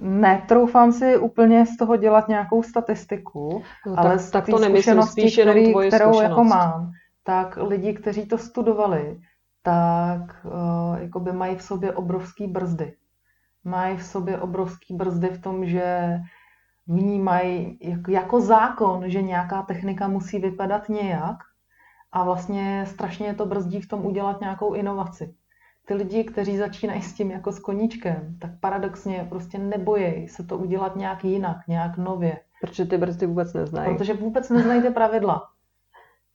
B: netroufám si úplně z toho dělat nějakou statistiku, no, ale tak, z tak to nemyslím, spíš jenom který, kterou jako zkušenost. jako mám, tak lidi, kteří to studovali, tak uh, jakoby mají v sobě obrovský brzdy. Mají v sobě obrovský brzdy v tom, že vnímají jako, jako zákon, že nějaká technika musí vypadat nějak a vlastně strašně je to brzdí v tom udělat nějakou inovaci. Ty lidi, kteří začínají s tím jako s koníčkem, tak paradoxně prostě nebojí se to udělat nějak jinak, nějak nově.
A: Protože ty brzdy vůbec neznají.
B: Protože vůbec neznají ty pravidla.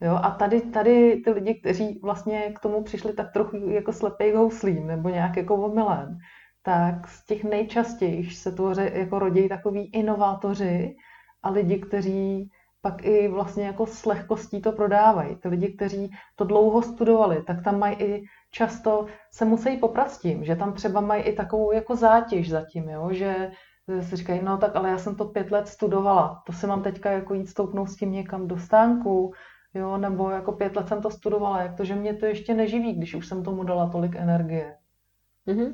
B: Jo, a tady, tady ty lidi, kteří vlastně k tomu přišli tak trochu jako slepej houslím nebo nějak jako omylem, tak z těch nejčastěji se tvoří jako rodí takový inovátoři a lidi, kteří pak i vlastně jako s lehkostí to prodávají. Ty lidi, kteří to dlouho studovali, tak tam mají i často se musí poprat s tím, že tam třeba mají i takovou jako zátěž zatím, jo? že si říkají, no tak ale já jsem to pět let studovala, to se mám teďka jako jít stoupnout s tím někam do stánku, jo, nebo jako pět let jsem to studovala, jak to, že mě to ještě neživí, když už jsem tomu dala tolik energie. Mm-hmm.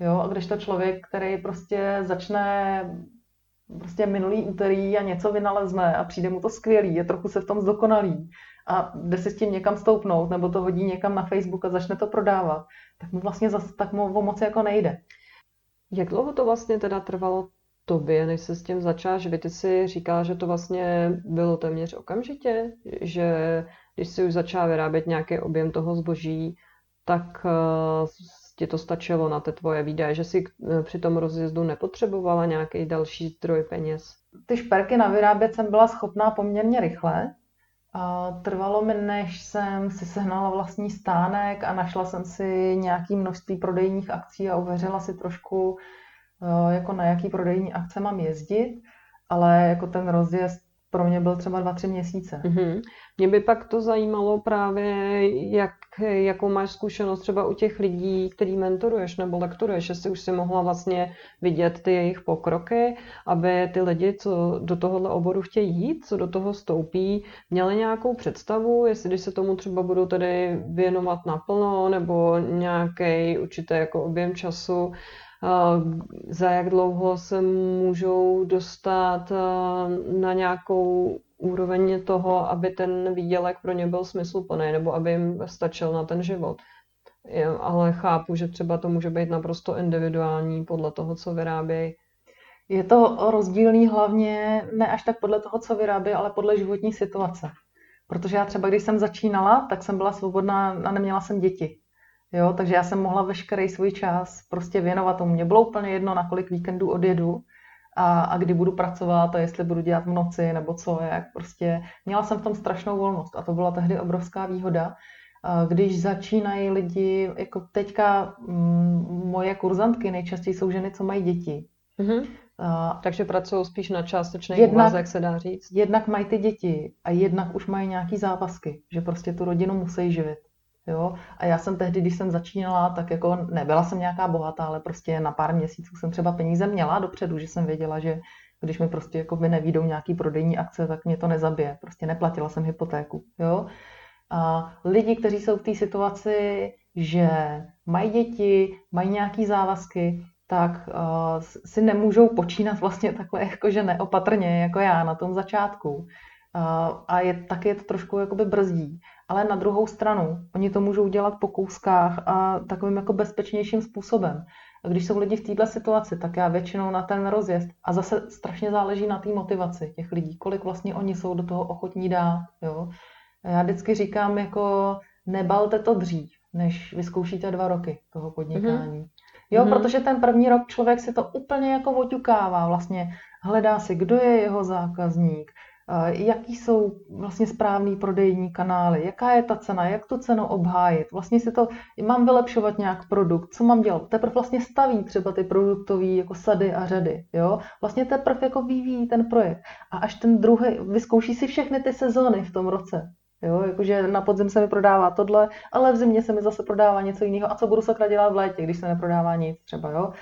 B: Jo, a když to člověk, který prostě začne prostě minulý úterý a něco vynalezne a přijde mu to skvělý, je trochu se v tom zdokonalý a jde si s tím někam stoupnout nebo to hodí někam na Facebook a začne to prodávat, tak mu vlastně zase tak mu o moc jako nejde.
A: Jak dlouho to vlastně teda trvalo tobě, než se s tím začala živit? Ty jsi říkala, že to vlastně bylo téměř okamžitě, že když si už začala vyrábět nějaký objem toho zboží, tak uh, ti to stačilo na ty tvoje výdaje, že si uh, při tom rozjezdu nepotřebovala nějaký další zdroj peněz?
B: Ty šperky na vyrábět jsem byla schopná poměrně rychle. Trvalo mi, než jsem si sehnala vlastní stánek a našla jsem si nějaké množství prodejních akcí a uvěřila si trošku, eh, jako na jaký prodejní akce mám jezdit, ale jako ten rozjezd pro mě byl třeba dva, tři měsíce.
A: Mm-hmm. Mě by pak to zajímalo právě, jak, jakou máš zkušenost třeba u těch lidí, který mentoruješ nebo lektoruješ, jestli už si mohla vlastně vidět ty jejich pokroky, aby ty lidi, co do tohohle oboru chtějí jít, co do toho stoupí, měli nějakou představu, jestli když se tomu třeba budou tedy věnovat naplno nebo nějaký určitý jako objem času, za jak dlouho se můžou dostat na nějakou úroveň toho, aby ten výdělek pro ně byl smysluplný, nebo aby jim stačil na ten život. Ale chápu, že třeba to může být naprosto individuální podle toho, co vyrábějí.
B: Je to rozdílný hlavně ne až tak podle toho, co vyrábí, ale podle životní situace. Protože já třeba, když jsem začínala, tak jsem byla svobodná a neměla jsem děti. Jo, takže já jsem mohla veškerý svůj čas prostě věnovat tomu. Mě bylo úplně jedno, na kolik víkendů odjedu a, a kdy budu pracovat a jestli budu dělat v noci nebo co, jak prostě. Měla jsem v tom strašnou volnost a to byla tehdy obrovská výhoda. Když začínají lidi, jako teďka mm, moje kurzantky nejčastěji jsou ženy, co mají děti.
A: Mm-hmm. A, Takže pracují spíš na částečný jednak, úvazek, se dá říct.
B: Jednak mají ty děti a jednak už mají nějaký závazky, že prostě tu rodinu musí živit. Jo? A já jsem tehdy, když jsem začínala, tak jako nebyla jsem nějaká bohatá, ale prostě na pár měsíců jsem třeba peníze měla dopředu, že jsem věděla, že když mi prostě jako by nevídou nějaký prodejní akce, tak mě to nezabije. Prostě neplatila jsem hypotéku. Jo? A lidi, kteří jsou v té situaci, že mají děti, mají nějaký závazky, tak uh, si nemůžou počínat vlastně takhle jakože neopatrně, jako já na tom začátku. Uh, a je, taky je to trošku jakoby brzdí ale na druhou stranu, oni to můžou dělat po kouskách a takovým jako bezpečnějším způsobem. A když jsou lidi v této situaci, tak já většinou na ten rozjezd a zase strašně záleží na té motivaci těch lidí, kolik vlastně oni jsou do toho ochotní dát. Jo? Já vždycky říkám, jako nebalte to dřív, než vyzkoušíte dva roky toho podnikání. Mm-hmm. Jo, mm-hmm. protože ten první rok člověk si to úplně jako oťukává, vlastně hledá si, kdo je jeho zákazník, jaký jsou vlastně správný prodejní kanály, jaká je ta cena, jak tu cenu obhájit. Vlastně si to, mám vylepšovat nějak produkt, co mám dělat. Teprve vlastně staví třeba ty produktové jako sady a řady. Jo? Vlastně teprve jako vyvíjí ten projekt. A až ten druhý, vyzkouší si všechny ty sezóny v tom roce. Jo, jakože na podzim se mi prodává tohle, ale v zimě se mi zase prodává něco jiného. A co budu sakra dělat v létě, když se neprodává nic třeba, jo?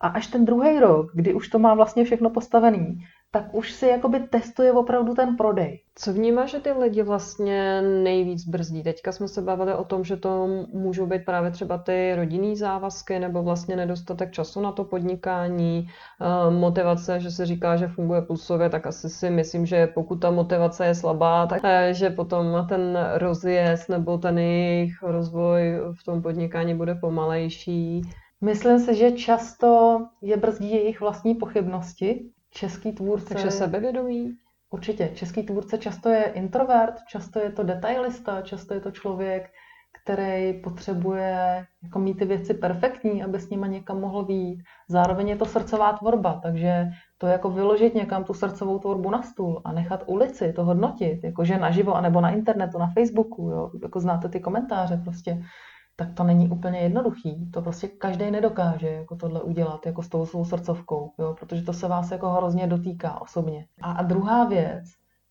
B: A až ten druhý rok, kdy už to má vlastně všechno postavený, tak už si jakoby testuje opravdu ten prodej.
A: Co vnímá, že ty lidi vlastně nejvíc brzdí? Teďka jsme se bavili o tom, že to můžou být právě třeba ty rodinný závazky nebo vlastně nedostatek času na to podnikání, eh, motivace, že se říká, že funguje pulsově, tak asi si myslím, že pokud ta motivace je slabá, tak eh, že potom ten rozjezd nebo ten jejich rozvoj v tom podnikání bude pomalejší.
B: Myslím si, že často je brzdí jejich vlastní pochybnosti, český tvůrce...
A: Takže sebevědomí?
B: Určitě. Český tvůrce často je introvert, často je to detailista, často je to člověk, který potřebuje jako mít ty věci perfektní, aby s nima někam mohl výjít. Zároveň je to srdcová tvorba, takže to jako vyložit někam tu srdcovou tvorbu na stůl a nechat ulici to hodnotit, jakože naživo, anebo na internetu, na Facebooku, jo, jako znáte ty komentáře prostě tak to není úplně jednoduchý. To prostě každý nedokáže jako tohle udělat jako s tou svou srdcovkou, jo? protože to se vás jako hrozně dotýká osobně. A, a druhá věc,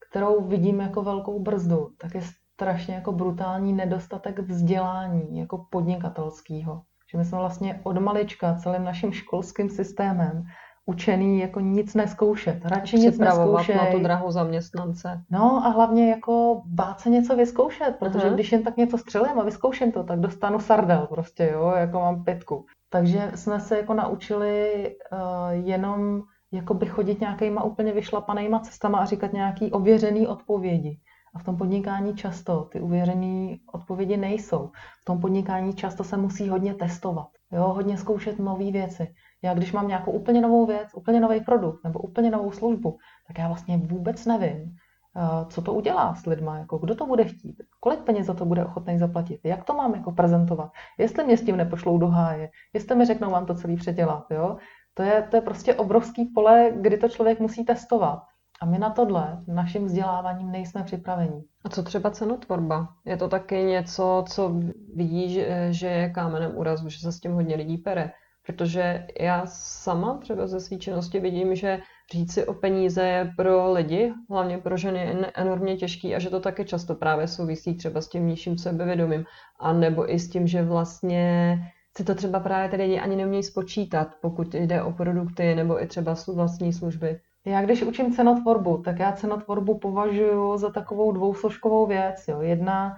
B: kterou vidím jako velkou brzdu, tak je strašně jako brutální nedostatek vzdělání jako podnikatelského. Že my jsme vlastně od malička celým naším školským systémem učený jako nic neskoušet. Radši nic neskoušet.
A: na tu drahou zaměstnance.
B: No a hlavně jako bát se něco vyzkoušet, protože uh-huh. když jen tak něco střelím a vyzkouším to, tak dostanu sardel prostě, jo, jako mám pětku. Takže jsme se jako naučili uh, jenom jakoby chodit nějakýma úplně vyšlapanýma cestama a říkat nějaký ověřený odpovědi. A v tom podnikání často ty uvěřené odpovědi nejsou. V tom podnikání často se musí hodně testovat, jo, hodně zkoušet nové věci. Já když mám nějakou úplně novou věc, úplně nový produkt nebo úplně novou službu, tak já vlastně vůbec nevím, eh, co to udělá s lidma, jako kdo to bude chtít, kolik peněz za to bude ochotný zaplatit, jak to mám jako prezentovat, jestli mě s tím nepošlou do háje, jestli mi řeknou, mám to celý předělat, jo. To je, to je prostě obrovský pole, kdy to člověk musí testovat. A my na tohle naším vzděláváním nejsme připraveni.
A: A co třeba cenotvorba? Je to taky něco, co vidí, že, že je kámenem úrazu, že se s tím hodně lidí pere. Protože já sama třeba ze své činnosti vidím, že říct si o peníze je pro lidi, hlavně pro ženy, enormně těžký a že to taky často právě souvisí třeba s tím nižším sebevědomím. A nebo i s tím, že vlastně si to třeba právě tedy ani neumějí spočítat, pokud jde o produkty nebo i třeba vlastní služby.
B: Já když učím cenotvorbu, tak já cenotvorbu považuji za takovou dvousložkovou věc. Jo. Jedna,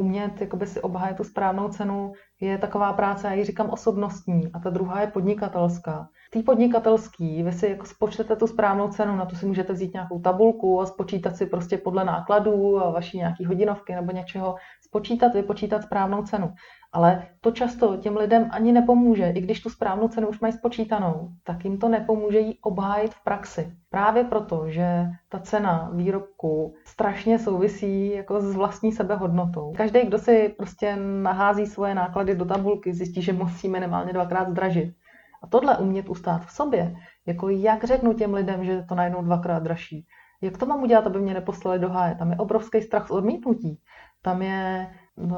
B: umět jakoby si obhájit tu správnou cenu, je taková práce, já ji říkám osobnostní, a ta druhá je podnikatelská. Tý podnikatelský, vy si jako spočtete tu správnou cenu, na to si můžete vzít nějakou tabulku a spočítat si prostě podle nákladů a vaší nějaký hodinovky nebo něčeho, spočítat, vypočítat správnou cenu. Ale to často těm lidem ani nepomůže, i když tu správnou cenu už mají spočítanou, tak jim to nepomůže jí obhájit v praxi. Právě proto, že ta cena výrobku strašně souvisí jako s vlastní sebehodnotou. Každý, kdo si prostě nahází svoje náklady do tabulky, zjistí, že musí minimálně dvakrát zdražit. A tohle umět ustát v sobě, jako jak řeknu těm lidem, že to najednou dvakrát dražší, jak to mám udělat, aby mě neposlali do háje? Tam je obrovský strach z odmítnutí. Tam je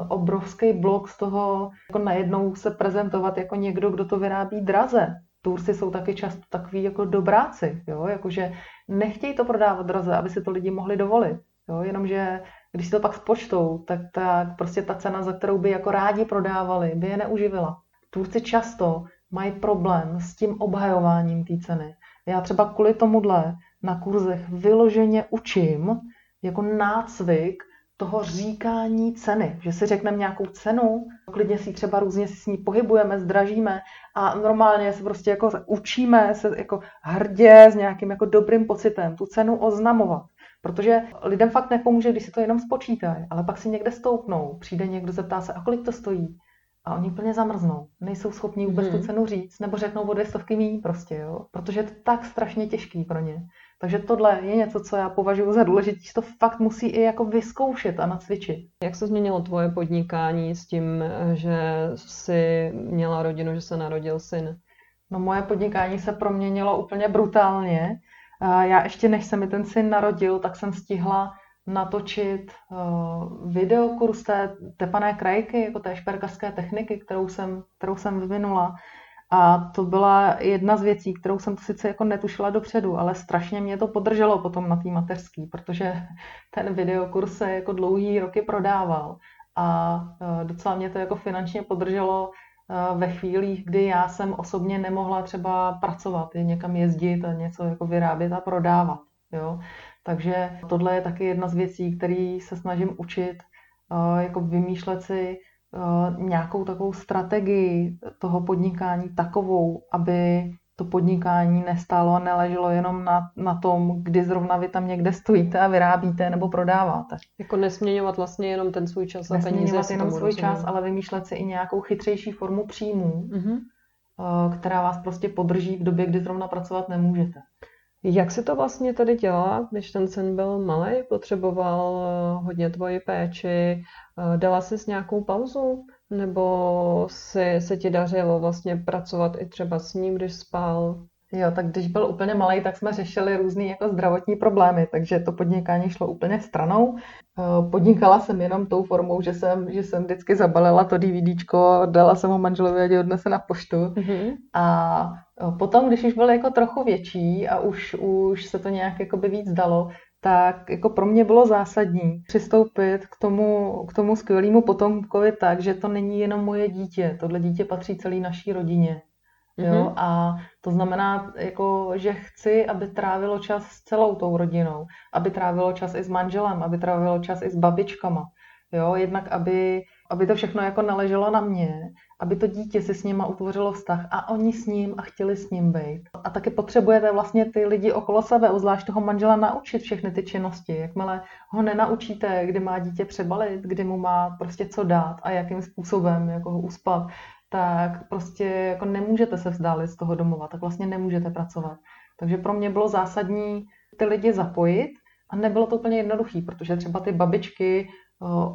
B: obrovský blok z toho, jako najednou se prezentovat jako někdo, kdo to vyrábí draze. Tursy jsou taky často takový jako dobráci, jo? jakože nechtějí to prodávat draze, aby si to lidi mohli dovolit. Jo? Jenomže když si to pak spočtou, tak, tak prostě ta cena, za kterou by jako rádi prodávali, by je neuživila. Turci často mají problém s tím obhajováním té ceny. Já třeba kvůli tomuhle na kurzech vyloženě učím jako nácvik toho říkání ceny, že si řekneme nějakou cenu, klidně si třeba různě si s ní pohybujeme, zdražíme a normálně se prostě jako učíme se jako hrdě s nějakým jako dobrým pocitem tu cenu oznamovat. Protože lidem fakt nepomůže, když si to jenom spočítají, ale pak si někde stoupnou, přijde někdo, zeptá se, a kolik to stojí? A oni plně zamrznou. Nejsou schopni vůbec hmm. tu mhm. cenu říct, nebo řeknou o dvě stovky mý prostě, jo. Protože je to tak strašně těžký pro ně. Takže tohle je něco, co já považuji za důležité, to fakt musí i jako vyzkoušet a nacvičit.
A: Jak se změnilo tvoje podnikání s tím, že jsi měla rodinu, že se narodil syn?
B: No moje podnikání se proměnilo úplně brutálně. Já ještě než se mi ten syn narodil, tak jsem stihla natočit uh, videokurs té tepané krajky, jako té šperkařské techniky, kterou jsem, kterou jsem vyvinula. A to byla jedna z věcí, kterou jsem sice jako netušila dopředu, ale strašně mě to podrželo potom na té mateřský, protože ten videokurs se jako dlouhý roky prodával a e, docela mě to jako finančně podrželo e, ve chvílích, kdy já jsem osobně nemohla třeba pracovat, někam jezdit a něco jako vyrábět a prodávat. Jo? Takže tohle je taky jedna z věcí, které se snažím učit, e, jako vymýšlet si nějakou takovou strategii toho podnikání takovou, aby to podnikání nestálo a neleželo jenom na, na tom, kdy zrovna vy tam někde stojíte a vyrábíte nebo prodáváte.
A: Jako nesměňovat vlastně jenom ten svůj čas
B: a peníze. Nesměňovat jenom svůj rozumím. čas, ale vymýšlet si i nějakou chytřejší formu příjmů, mm-hmm. která vás prostě podrží v době, kdy zrovna pracovat nemůžete.
A: Jak se to vlastně tady dělá, když ten syn byl malý, potřeboval eh, hodně tvoji péči, eh, dala jsi s nějakou pauzu, nebo si, se ti dařilo vlastně pracovat i třeba s ním, když spal?
B: Jo, tak když byl úplně malý, tak jsme řešili různé jako zdravotní problémy, takže to podnikání šlo úplně stranou. Eh, podnikala jsem jenom tou formou, že jsem, že jsem vždycky zabalila to DVDčko, dala jsem ho manželovi, ať odnese na poštu. Mm-hmm. A eh, potom, když už byl jako trochu větší a už, už se to nějak by víc dalo, tak jako pro mě bylo zásadní přistoupit k tomu, k tomu skvělému potomkovi tak, že to není jenom moje dítě, tohle dítě patří celé naší rodině Jo? Mm-hmm. A to znamená, jako, že chci, aby trávilo čas s celou tou rodinou, aby trávilo čas i s manželem, aby trávilo čas i s babičkama. Jo? Jednak, aby, aby to všechno jako naleželo na mě, aby to dítě si s nima utvořilo vztah a oni s ním a chtěli s ním být. A taky potřebujete vlastně ty lidi okolo sebe, zvlášť toho manžela, naučit všechny ty činnosti. Jakmile ho nenaučíte, kdy má dítě přebalit, kdy mu má prostě co dát a jakým způsobem jako ho uspat, tak prostě jako nemůžete se vzdálit z toho domova, tak vlastně nemůžete pracovat. Takže pro mě bylo zásadní ty lidi zapojit a nebylo to úplně jednoduché, protože třeba ty babičky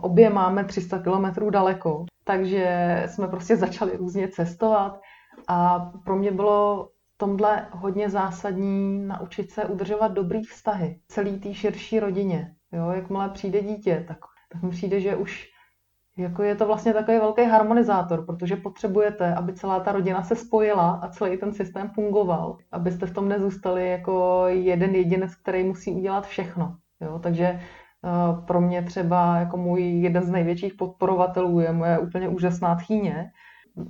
B: obě máme 300 kilometrů daleko, takže jsme prostě začali různě cestovat a pro mě bylo tomhle hodně zásadní naučit se udržovat dobrý vztahy celý té širší rodině. Jo, jakmile přijde dítě, tak, tak mi přijde, že už jako je to vlastně takový velký harmonizátor, protože potřebujete, aby celá ta rodina se spojila a celý ten systém fungoval, abyste v tom nezůstali jako jeden jedinec, který musí udělat všechno. Jo? Takže eh, pro mě třeba jako můj jeden z největších podporovatelů je moje úplně úžasná tchýně,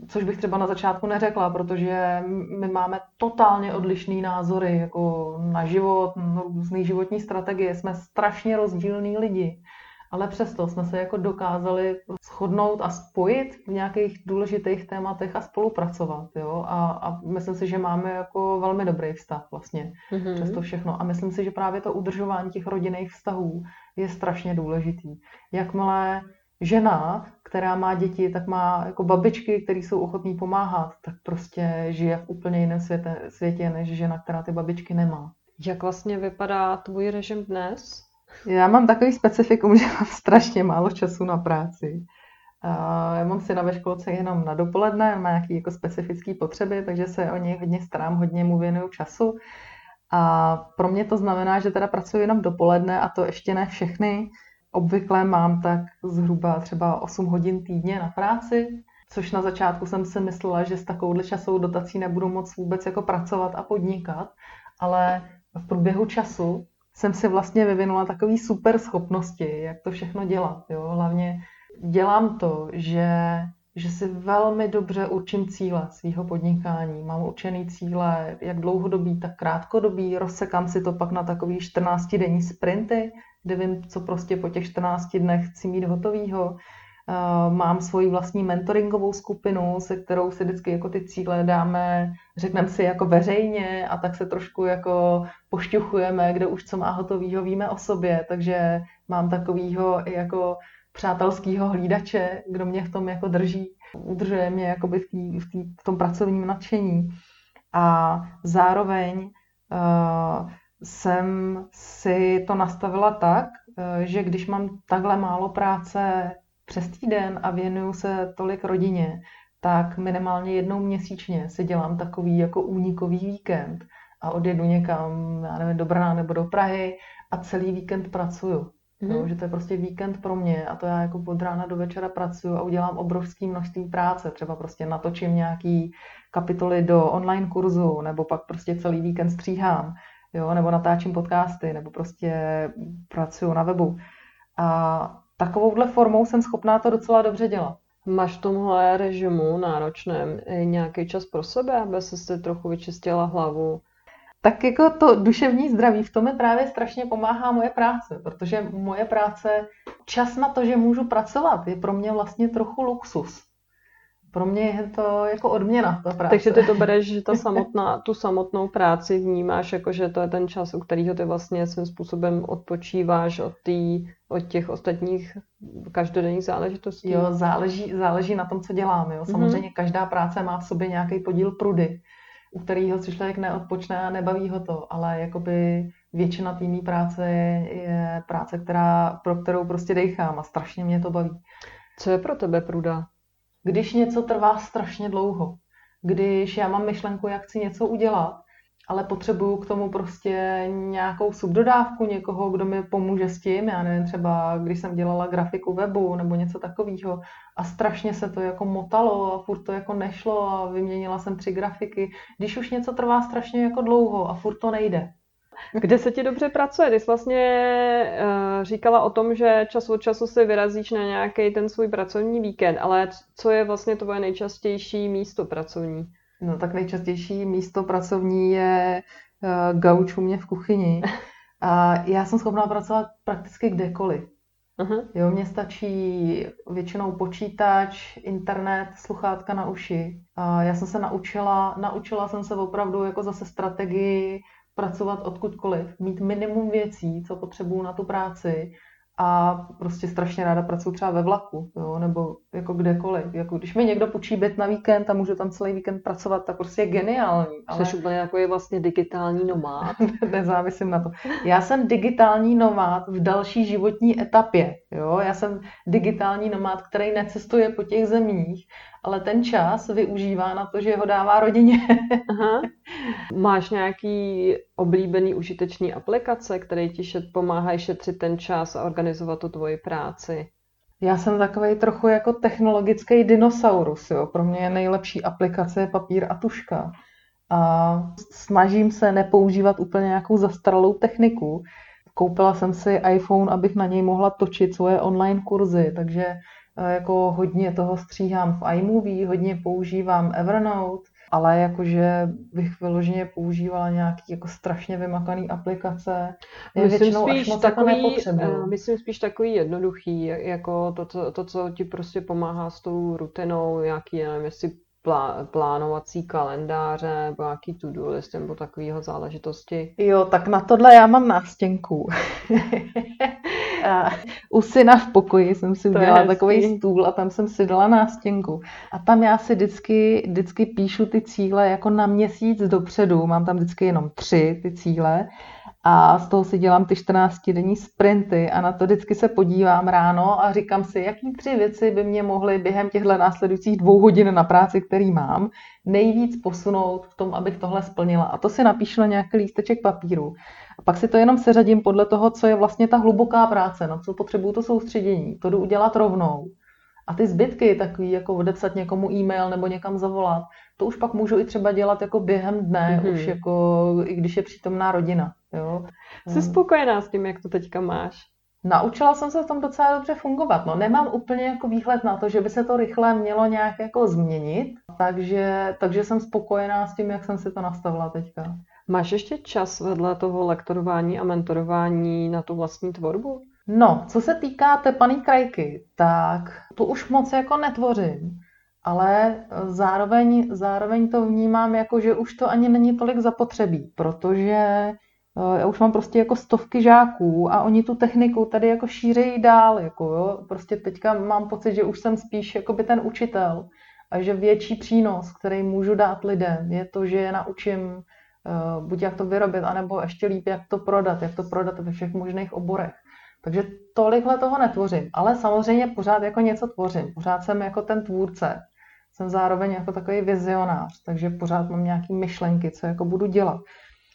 B: což bych třeba na začátku neřekla, protože my máme totálně odlišné názory jako na život, na různé životní strategie, jsme strašně rozdílní lidi ale přesto jsme se jako dokázali shodnout a spojit v nějakých důležitých tématech a spolupracovat. Jo? A, a myslím si, že máme jako velmi dobrý vztah vlastně mm-hmm. přes to všechno. A myslím si, že právě to udržování těch rodinných vztahů je strašně důležitý. Jakmile žena, která má děti, tak má jako babičky, které jsou ochotní pomáhat, tak prostě žije v úplně jiném světě, světě než žena, která ty babičky nemá.
A: Jak vlastně vypadá tvůj režim dnes?
B: Já mám takový specifikum, že mám strašně málo času na práci. Já mám syna ve školce jenom na dopoledne, má nějaké jako specifické potřeby, takže se o něj hodně starám, hodně mu věnuju času. A pro mě to znamená, že teda pracuji jenom dopoledne a to ještě ne všechny. Obvykle mám tak zhruba třeba 8 hodin týdně na práci, což na začátku jsem si myslela, že s takovouhle časovou dotací nebudu moc vůbec jako pracovat a podnikat, ale v průběhu času jsem si vlastně vyvinula takové super schopnosti, jak to všechno dělat. Jo? Hlavně dělám to, že, že si velmi dobře určím cíle svého podnikání. Mám určený cíle, jak dlouhodobý, tak krátkodobý. Rozsekám si to pak na takový 14-denní sprinty, kde vím, co prostě po těch 14 dnech chci mít hotovýho. Eh, mám svoji vlastní mentoringovou skupinu, se kterou si vždycky jako ty cíle dáme, řekneme si jako veřejně a tak se trošku jako pošťuchujeme, kde už co má hotovýho, víme o sobě, takže mám takovýho i jako přátelského hlídače, kdo mě v tom jako drží, udržuje mě jakoby v, tý, v, tý, v tom pracovním nadšení. A zároveň uh, jsem si to nastavila tak, uh, že když mám takhle málo práce přes týden a věnuju se tolik rodině, tak minimálně jednou měsíčně si dělám takový jako únikový víkend a odjedu někam, já nevím, do Brna nebo do Prahy a celý víkend pracuju. Mm. Jo, že to je prostě víkend pro mě a to já jako od rána do večera pracuju a udělám obrovské množství práce. Třeba prostě natočím nějaký kapitoly do online kurzu nebo pak prostě celý víkend stříhám, jo, nebo natáčím podcasty, nebo prostě pracuju na webu. A takovouhle formou jsem schopná to docela dobře dělat.
A: Máš v tomhle režimu náročném nějaký čas pro sebe, aby se si trochu vyčistila hlavu?
B: Tak jako to duševní zdraví, v tom mi právě strašně pomáhá moje práce, protože moje práce, čas na to, že můžu pracovat, je pro mě vlastně trochu luxus pro mě je to jako odměna ta práce.
A: Takže ty to bereš, že ta samotná, tu samotnou práci vnímáš jako, že to je ten čas, u kterého ty vlastně svým způsobem odpočíváš od, tý, od těch ostatních každodenních záležitostí?
B: Jo, záleží, záleží na tom, co dělám. Jo. Mhm. Samozřejmě mm-hmm. každá práce má v sobě nějaký podíl prudy, u kterého si člověk neodpočne a nebaví ho to, ale jakoby většina týmí práce je práce, která, pro kterou prostě dejchám a strašně mě to baví.
A: Co je pro tebe pruda?
B: Když něco trvá strašně dlouho. Když já mám myšlenku, jak chci něco udělat, ale potřebuju k tomu prostě nějakou subdodávku někoho, kdo mi pomůže s tím, já nevím, třeba když jsem dělala grafiku webu nebo něco takového a strašně se to jako motalo a furt to jako nešlo a vyměnila jsem tři grafiky. Když už něco trvá strašně jako dlouho a furt to nejde,
A: kde se ti dobře pracuje? Ty jsi vlastně uh, říkala o tom, že čas od času si vyrazíš na nějaký ten svůj pracovní víkend, ale co je vlastně tvoje nejčastější místo pracovní?
B: No tak nejčastější místo pracovní je uh, gauč u mě v kuchyni. A já jsem schopná pracovat prakticky kdekoliv. Uh-huh. Jo, mně stačí většinou počítač, internet, sluchátka na uši. A já jsem se naučila, naučila jsem se opravdu jako zase strategii pracovat odkudkoliv, mít minimum věcí, co potřebuju na tu práci a prostě strašně ráda pracuji třeba ve vlaku, jo, nebo jako kdekoliv. Jako když mi někdo půjčí byt na víkend a můžu tam celý víkend pracovat, tak prostě je geniální.
A: Ale... Jsi úplně jako je vlastně digitální nomád.
B: Nezávisím na to. Já jsem digitální nomád v další životní etapě. Jo? Já jsem digitální nomád, který necestuje po těch zemích, ale ten čas využívá na to, že ho dává rodině. Aha.
A: Máš nějaký oblíbený užitečný aplikace, které ti šet, pomáhají šetřit ten čas a organizovat tu tvoji práci?
B: Já jsem takový trochu jako technologický dinosaurus. Jo. Pro mě je nejlepší aplikace papír a tuška. A snažím se nepoužívat úplně nějakou zastaralou techniku. Koupila jsem si iPhone, abych na něj mohla točit svoje online kurzy, takže jako hodně toho stříhám v iMovie, hodně používám Evernote, ale jakože bych vyloženě používala nějaký jako strašně vymakaný aplikace.
A: Je myslím spíš jako takový, jako myslím spíš takový jednoduchý, jako to, to, to, co ti prostě pomáhá s tou rutinou, nějaký, nevím, jestli plánovací kalendáře nebo nějaký to-do list nebo takového záležitosti?
B: Jo, tak na tohle já mám nástěnku. u syna v pokoji jsem si udělala takový stůl a tam jsem si dala nástěnku. A tam já si vždycky, vždycky píšu ty cíle jako na měsíc dopředu. Mám tam vždycky jenom tři ty cíle a z toho si dělám ty 14-denní sprinty a na to vždycky se podívám ráno a říkám si, jaký tři věci by mě mohly během těchto následujících dvou hodin na práci, který mám, nejvíc posunout v tom, abych tohle splnila. A to si napíšu na nějaký lísteček papíru. A pak si to jenom seřadím podle toho, co je vlastně ta hluboká práce, na co potřebuju to soustředění. To jdu udělat rovnou. A ty zbytky, takový jako odepsat někomu e-mail nebo někam zavolat, to už pak můžu i třeba dělat jako během dne, mm-hmm. už jako i když je přítomná rodina. Jo.
A: Jsi spokojená s tím, jak to teďka máš?
B: Naučila jsem se v tom docela dobře fungovat. No, nemám úplně jako výhled na to, že by se to rychle mělo nějak jako změnit, takže, takže jsem spokojená s tím, jak jsem si to nastavila teďka.
A: Máš ještě čas vedle toho lektorování a mentorování na tu vlastní tvorbu?
B: No, co se týká té paní krajky, tak tu už moc jako netvořím, ale zároveň, zároveň to vnímám jako, že už to ani není tolik zapotřebí, protože eh, já už mám prostě jako stovky žáků a oni tu techniku tady jako šířejí dál, jako jo. Prostě teďka mám pocit, že už jsem spíš jako by ten učitel a že větší přínos, který můžu dát lidem, je to, že je naučím Eh, buď jak to vyrobit, anebo ještě líp, jak to prodat, jak to prodat ve všech možných oborech. Takže tolikhle toho netvořím, ale samozřejmě pořád jako něco tvořím. Pořád jsem jako ten tvůrce. Jsem zároveň jako takový vizionář, takže pořád mám nějaké myšlenky, co jako budu dělat.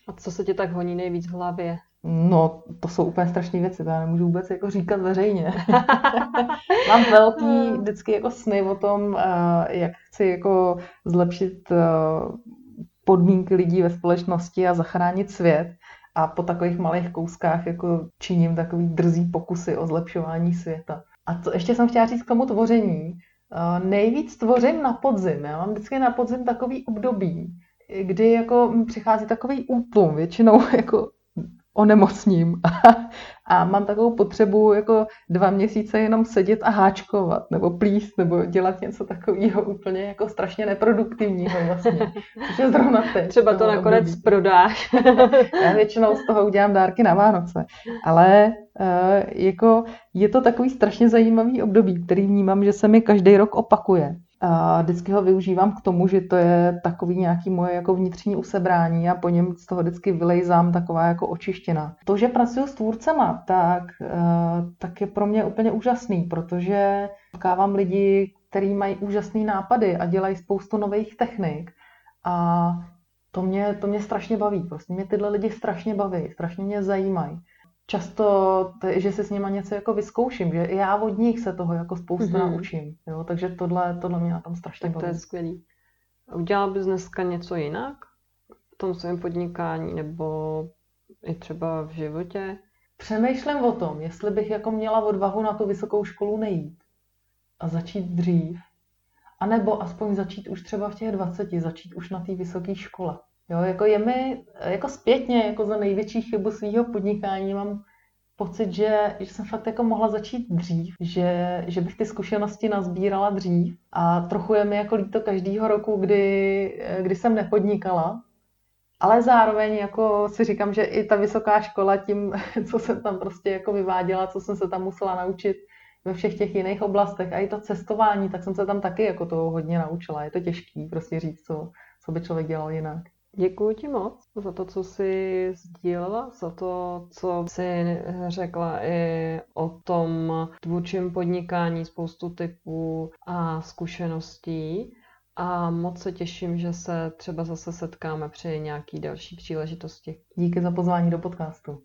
A: A co se ti tak honí nejvíc v hlavě?
B: No, to jsou úplně strašné věci, to já nemůžu vůbec jako říkat veřejně. Mám velký vždycky jako sny o tom, eh, jak chci jako zlepšit eh, podmínky lidí ve společnosti a zachránit svět. A po takových malých kouskách jako činím takový drzý pokusy o zlepšování světa. A co ještě jsem chtěla říct k tomu tvoření. Uh, nejvíc tvořím na podzim. Já mám vždycky na podzim takový období, kdy jako přichází takový útlum, většinou jako onemocním a mám takovou potřebu jako dva měsíce jenom sedět a háčkovat nebo plíst nebo dělat něco takového úplně jako strašně neproduktivního vlastně. Což je zrovna teď.
A: Třeba to nakonec období. prodáš.
B: Já většinou z toho udělám dárky na Vánoce. Ale uh, jako je to takový strašně zajímavý období, který vnímám, že se mi každý rok opakuje. A vždycky ho využívám k tomu, že to je takový nějaký moje jako vnitřní usebrání a po něm z toho vždycky vylejzám taková jako očištěna. To, že pracuji s tvůrcema, tak, eh, tak je pro mě úplně úžasný, protože potkávám lidi, kteří mají úžasné nápady a dělají spoustu nových technik a to mě, to mě strašně baví. Prostě mě tyhle lidi strašně baví, strašně mě zajímají často, že si s nima něco jako vyzkouším, že já od nich se toho jako spoustu mm-hmm. naučím. Jo? Takže tohle, tohle mě na tom strašně
A: tak to je skvělý. Udělal bys dneska něco jinak v tom svém podnikání nebo i třeba v životě?
B: Přemýšlím o tom, jestli bych jako měla odvahu na tu vysokou školu nejít a začít dřív. A nebo aspoň začít už třeba v těch 20, začít už na té vysoké škole. Jo, jako je mi, jako zpětně, jako za největší chybu svého podnikání mám pocit, že, že jsem fakt jako mohla začít dřív, že, že bych ty zkušenosti nazbírala dřív a trochu je mi jako líto každýho roku, kdy, kdy jsem nepodnikala, ale zároveň jako si říkám, že i ta vysoká škola tím, co jsem tam prostě jako vyváděla, co jsem se tam musela naučit ve všech těch jiných oblastech a i to cestování, tak jsem se tam taky jako to hodně naučila. Je to těžký prostě říct, co, co by člověk dělal jinak.
A: Děkuji ti moc za to, co jsi sdílela, za to, co jsi řekla i o tom tvůrčím podnikání, spoustu typů a zkušeností. A moc se těším, že se třeba zase setkáme při nějaký další příležitosti.
B: Díky za pozvání do podcastu.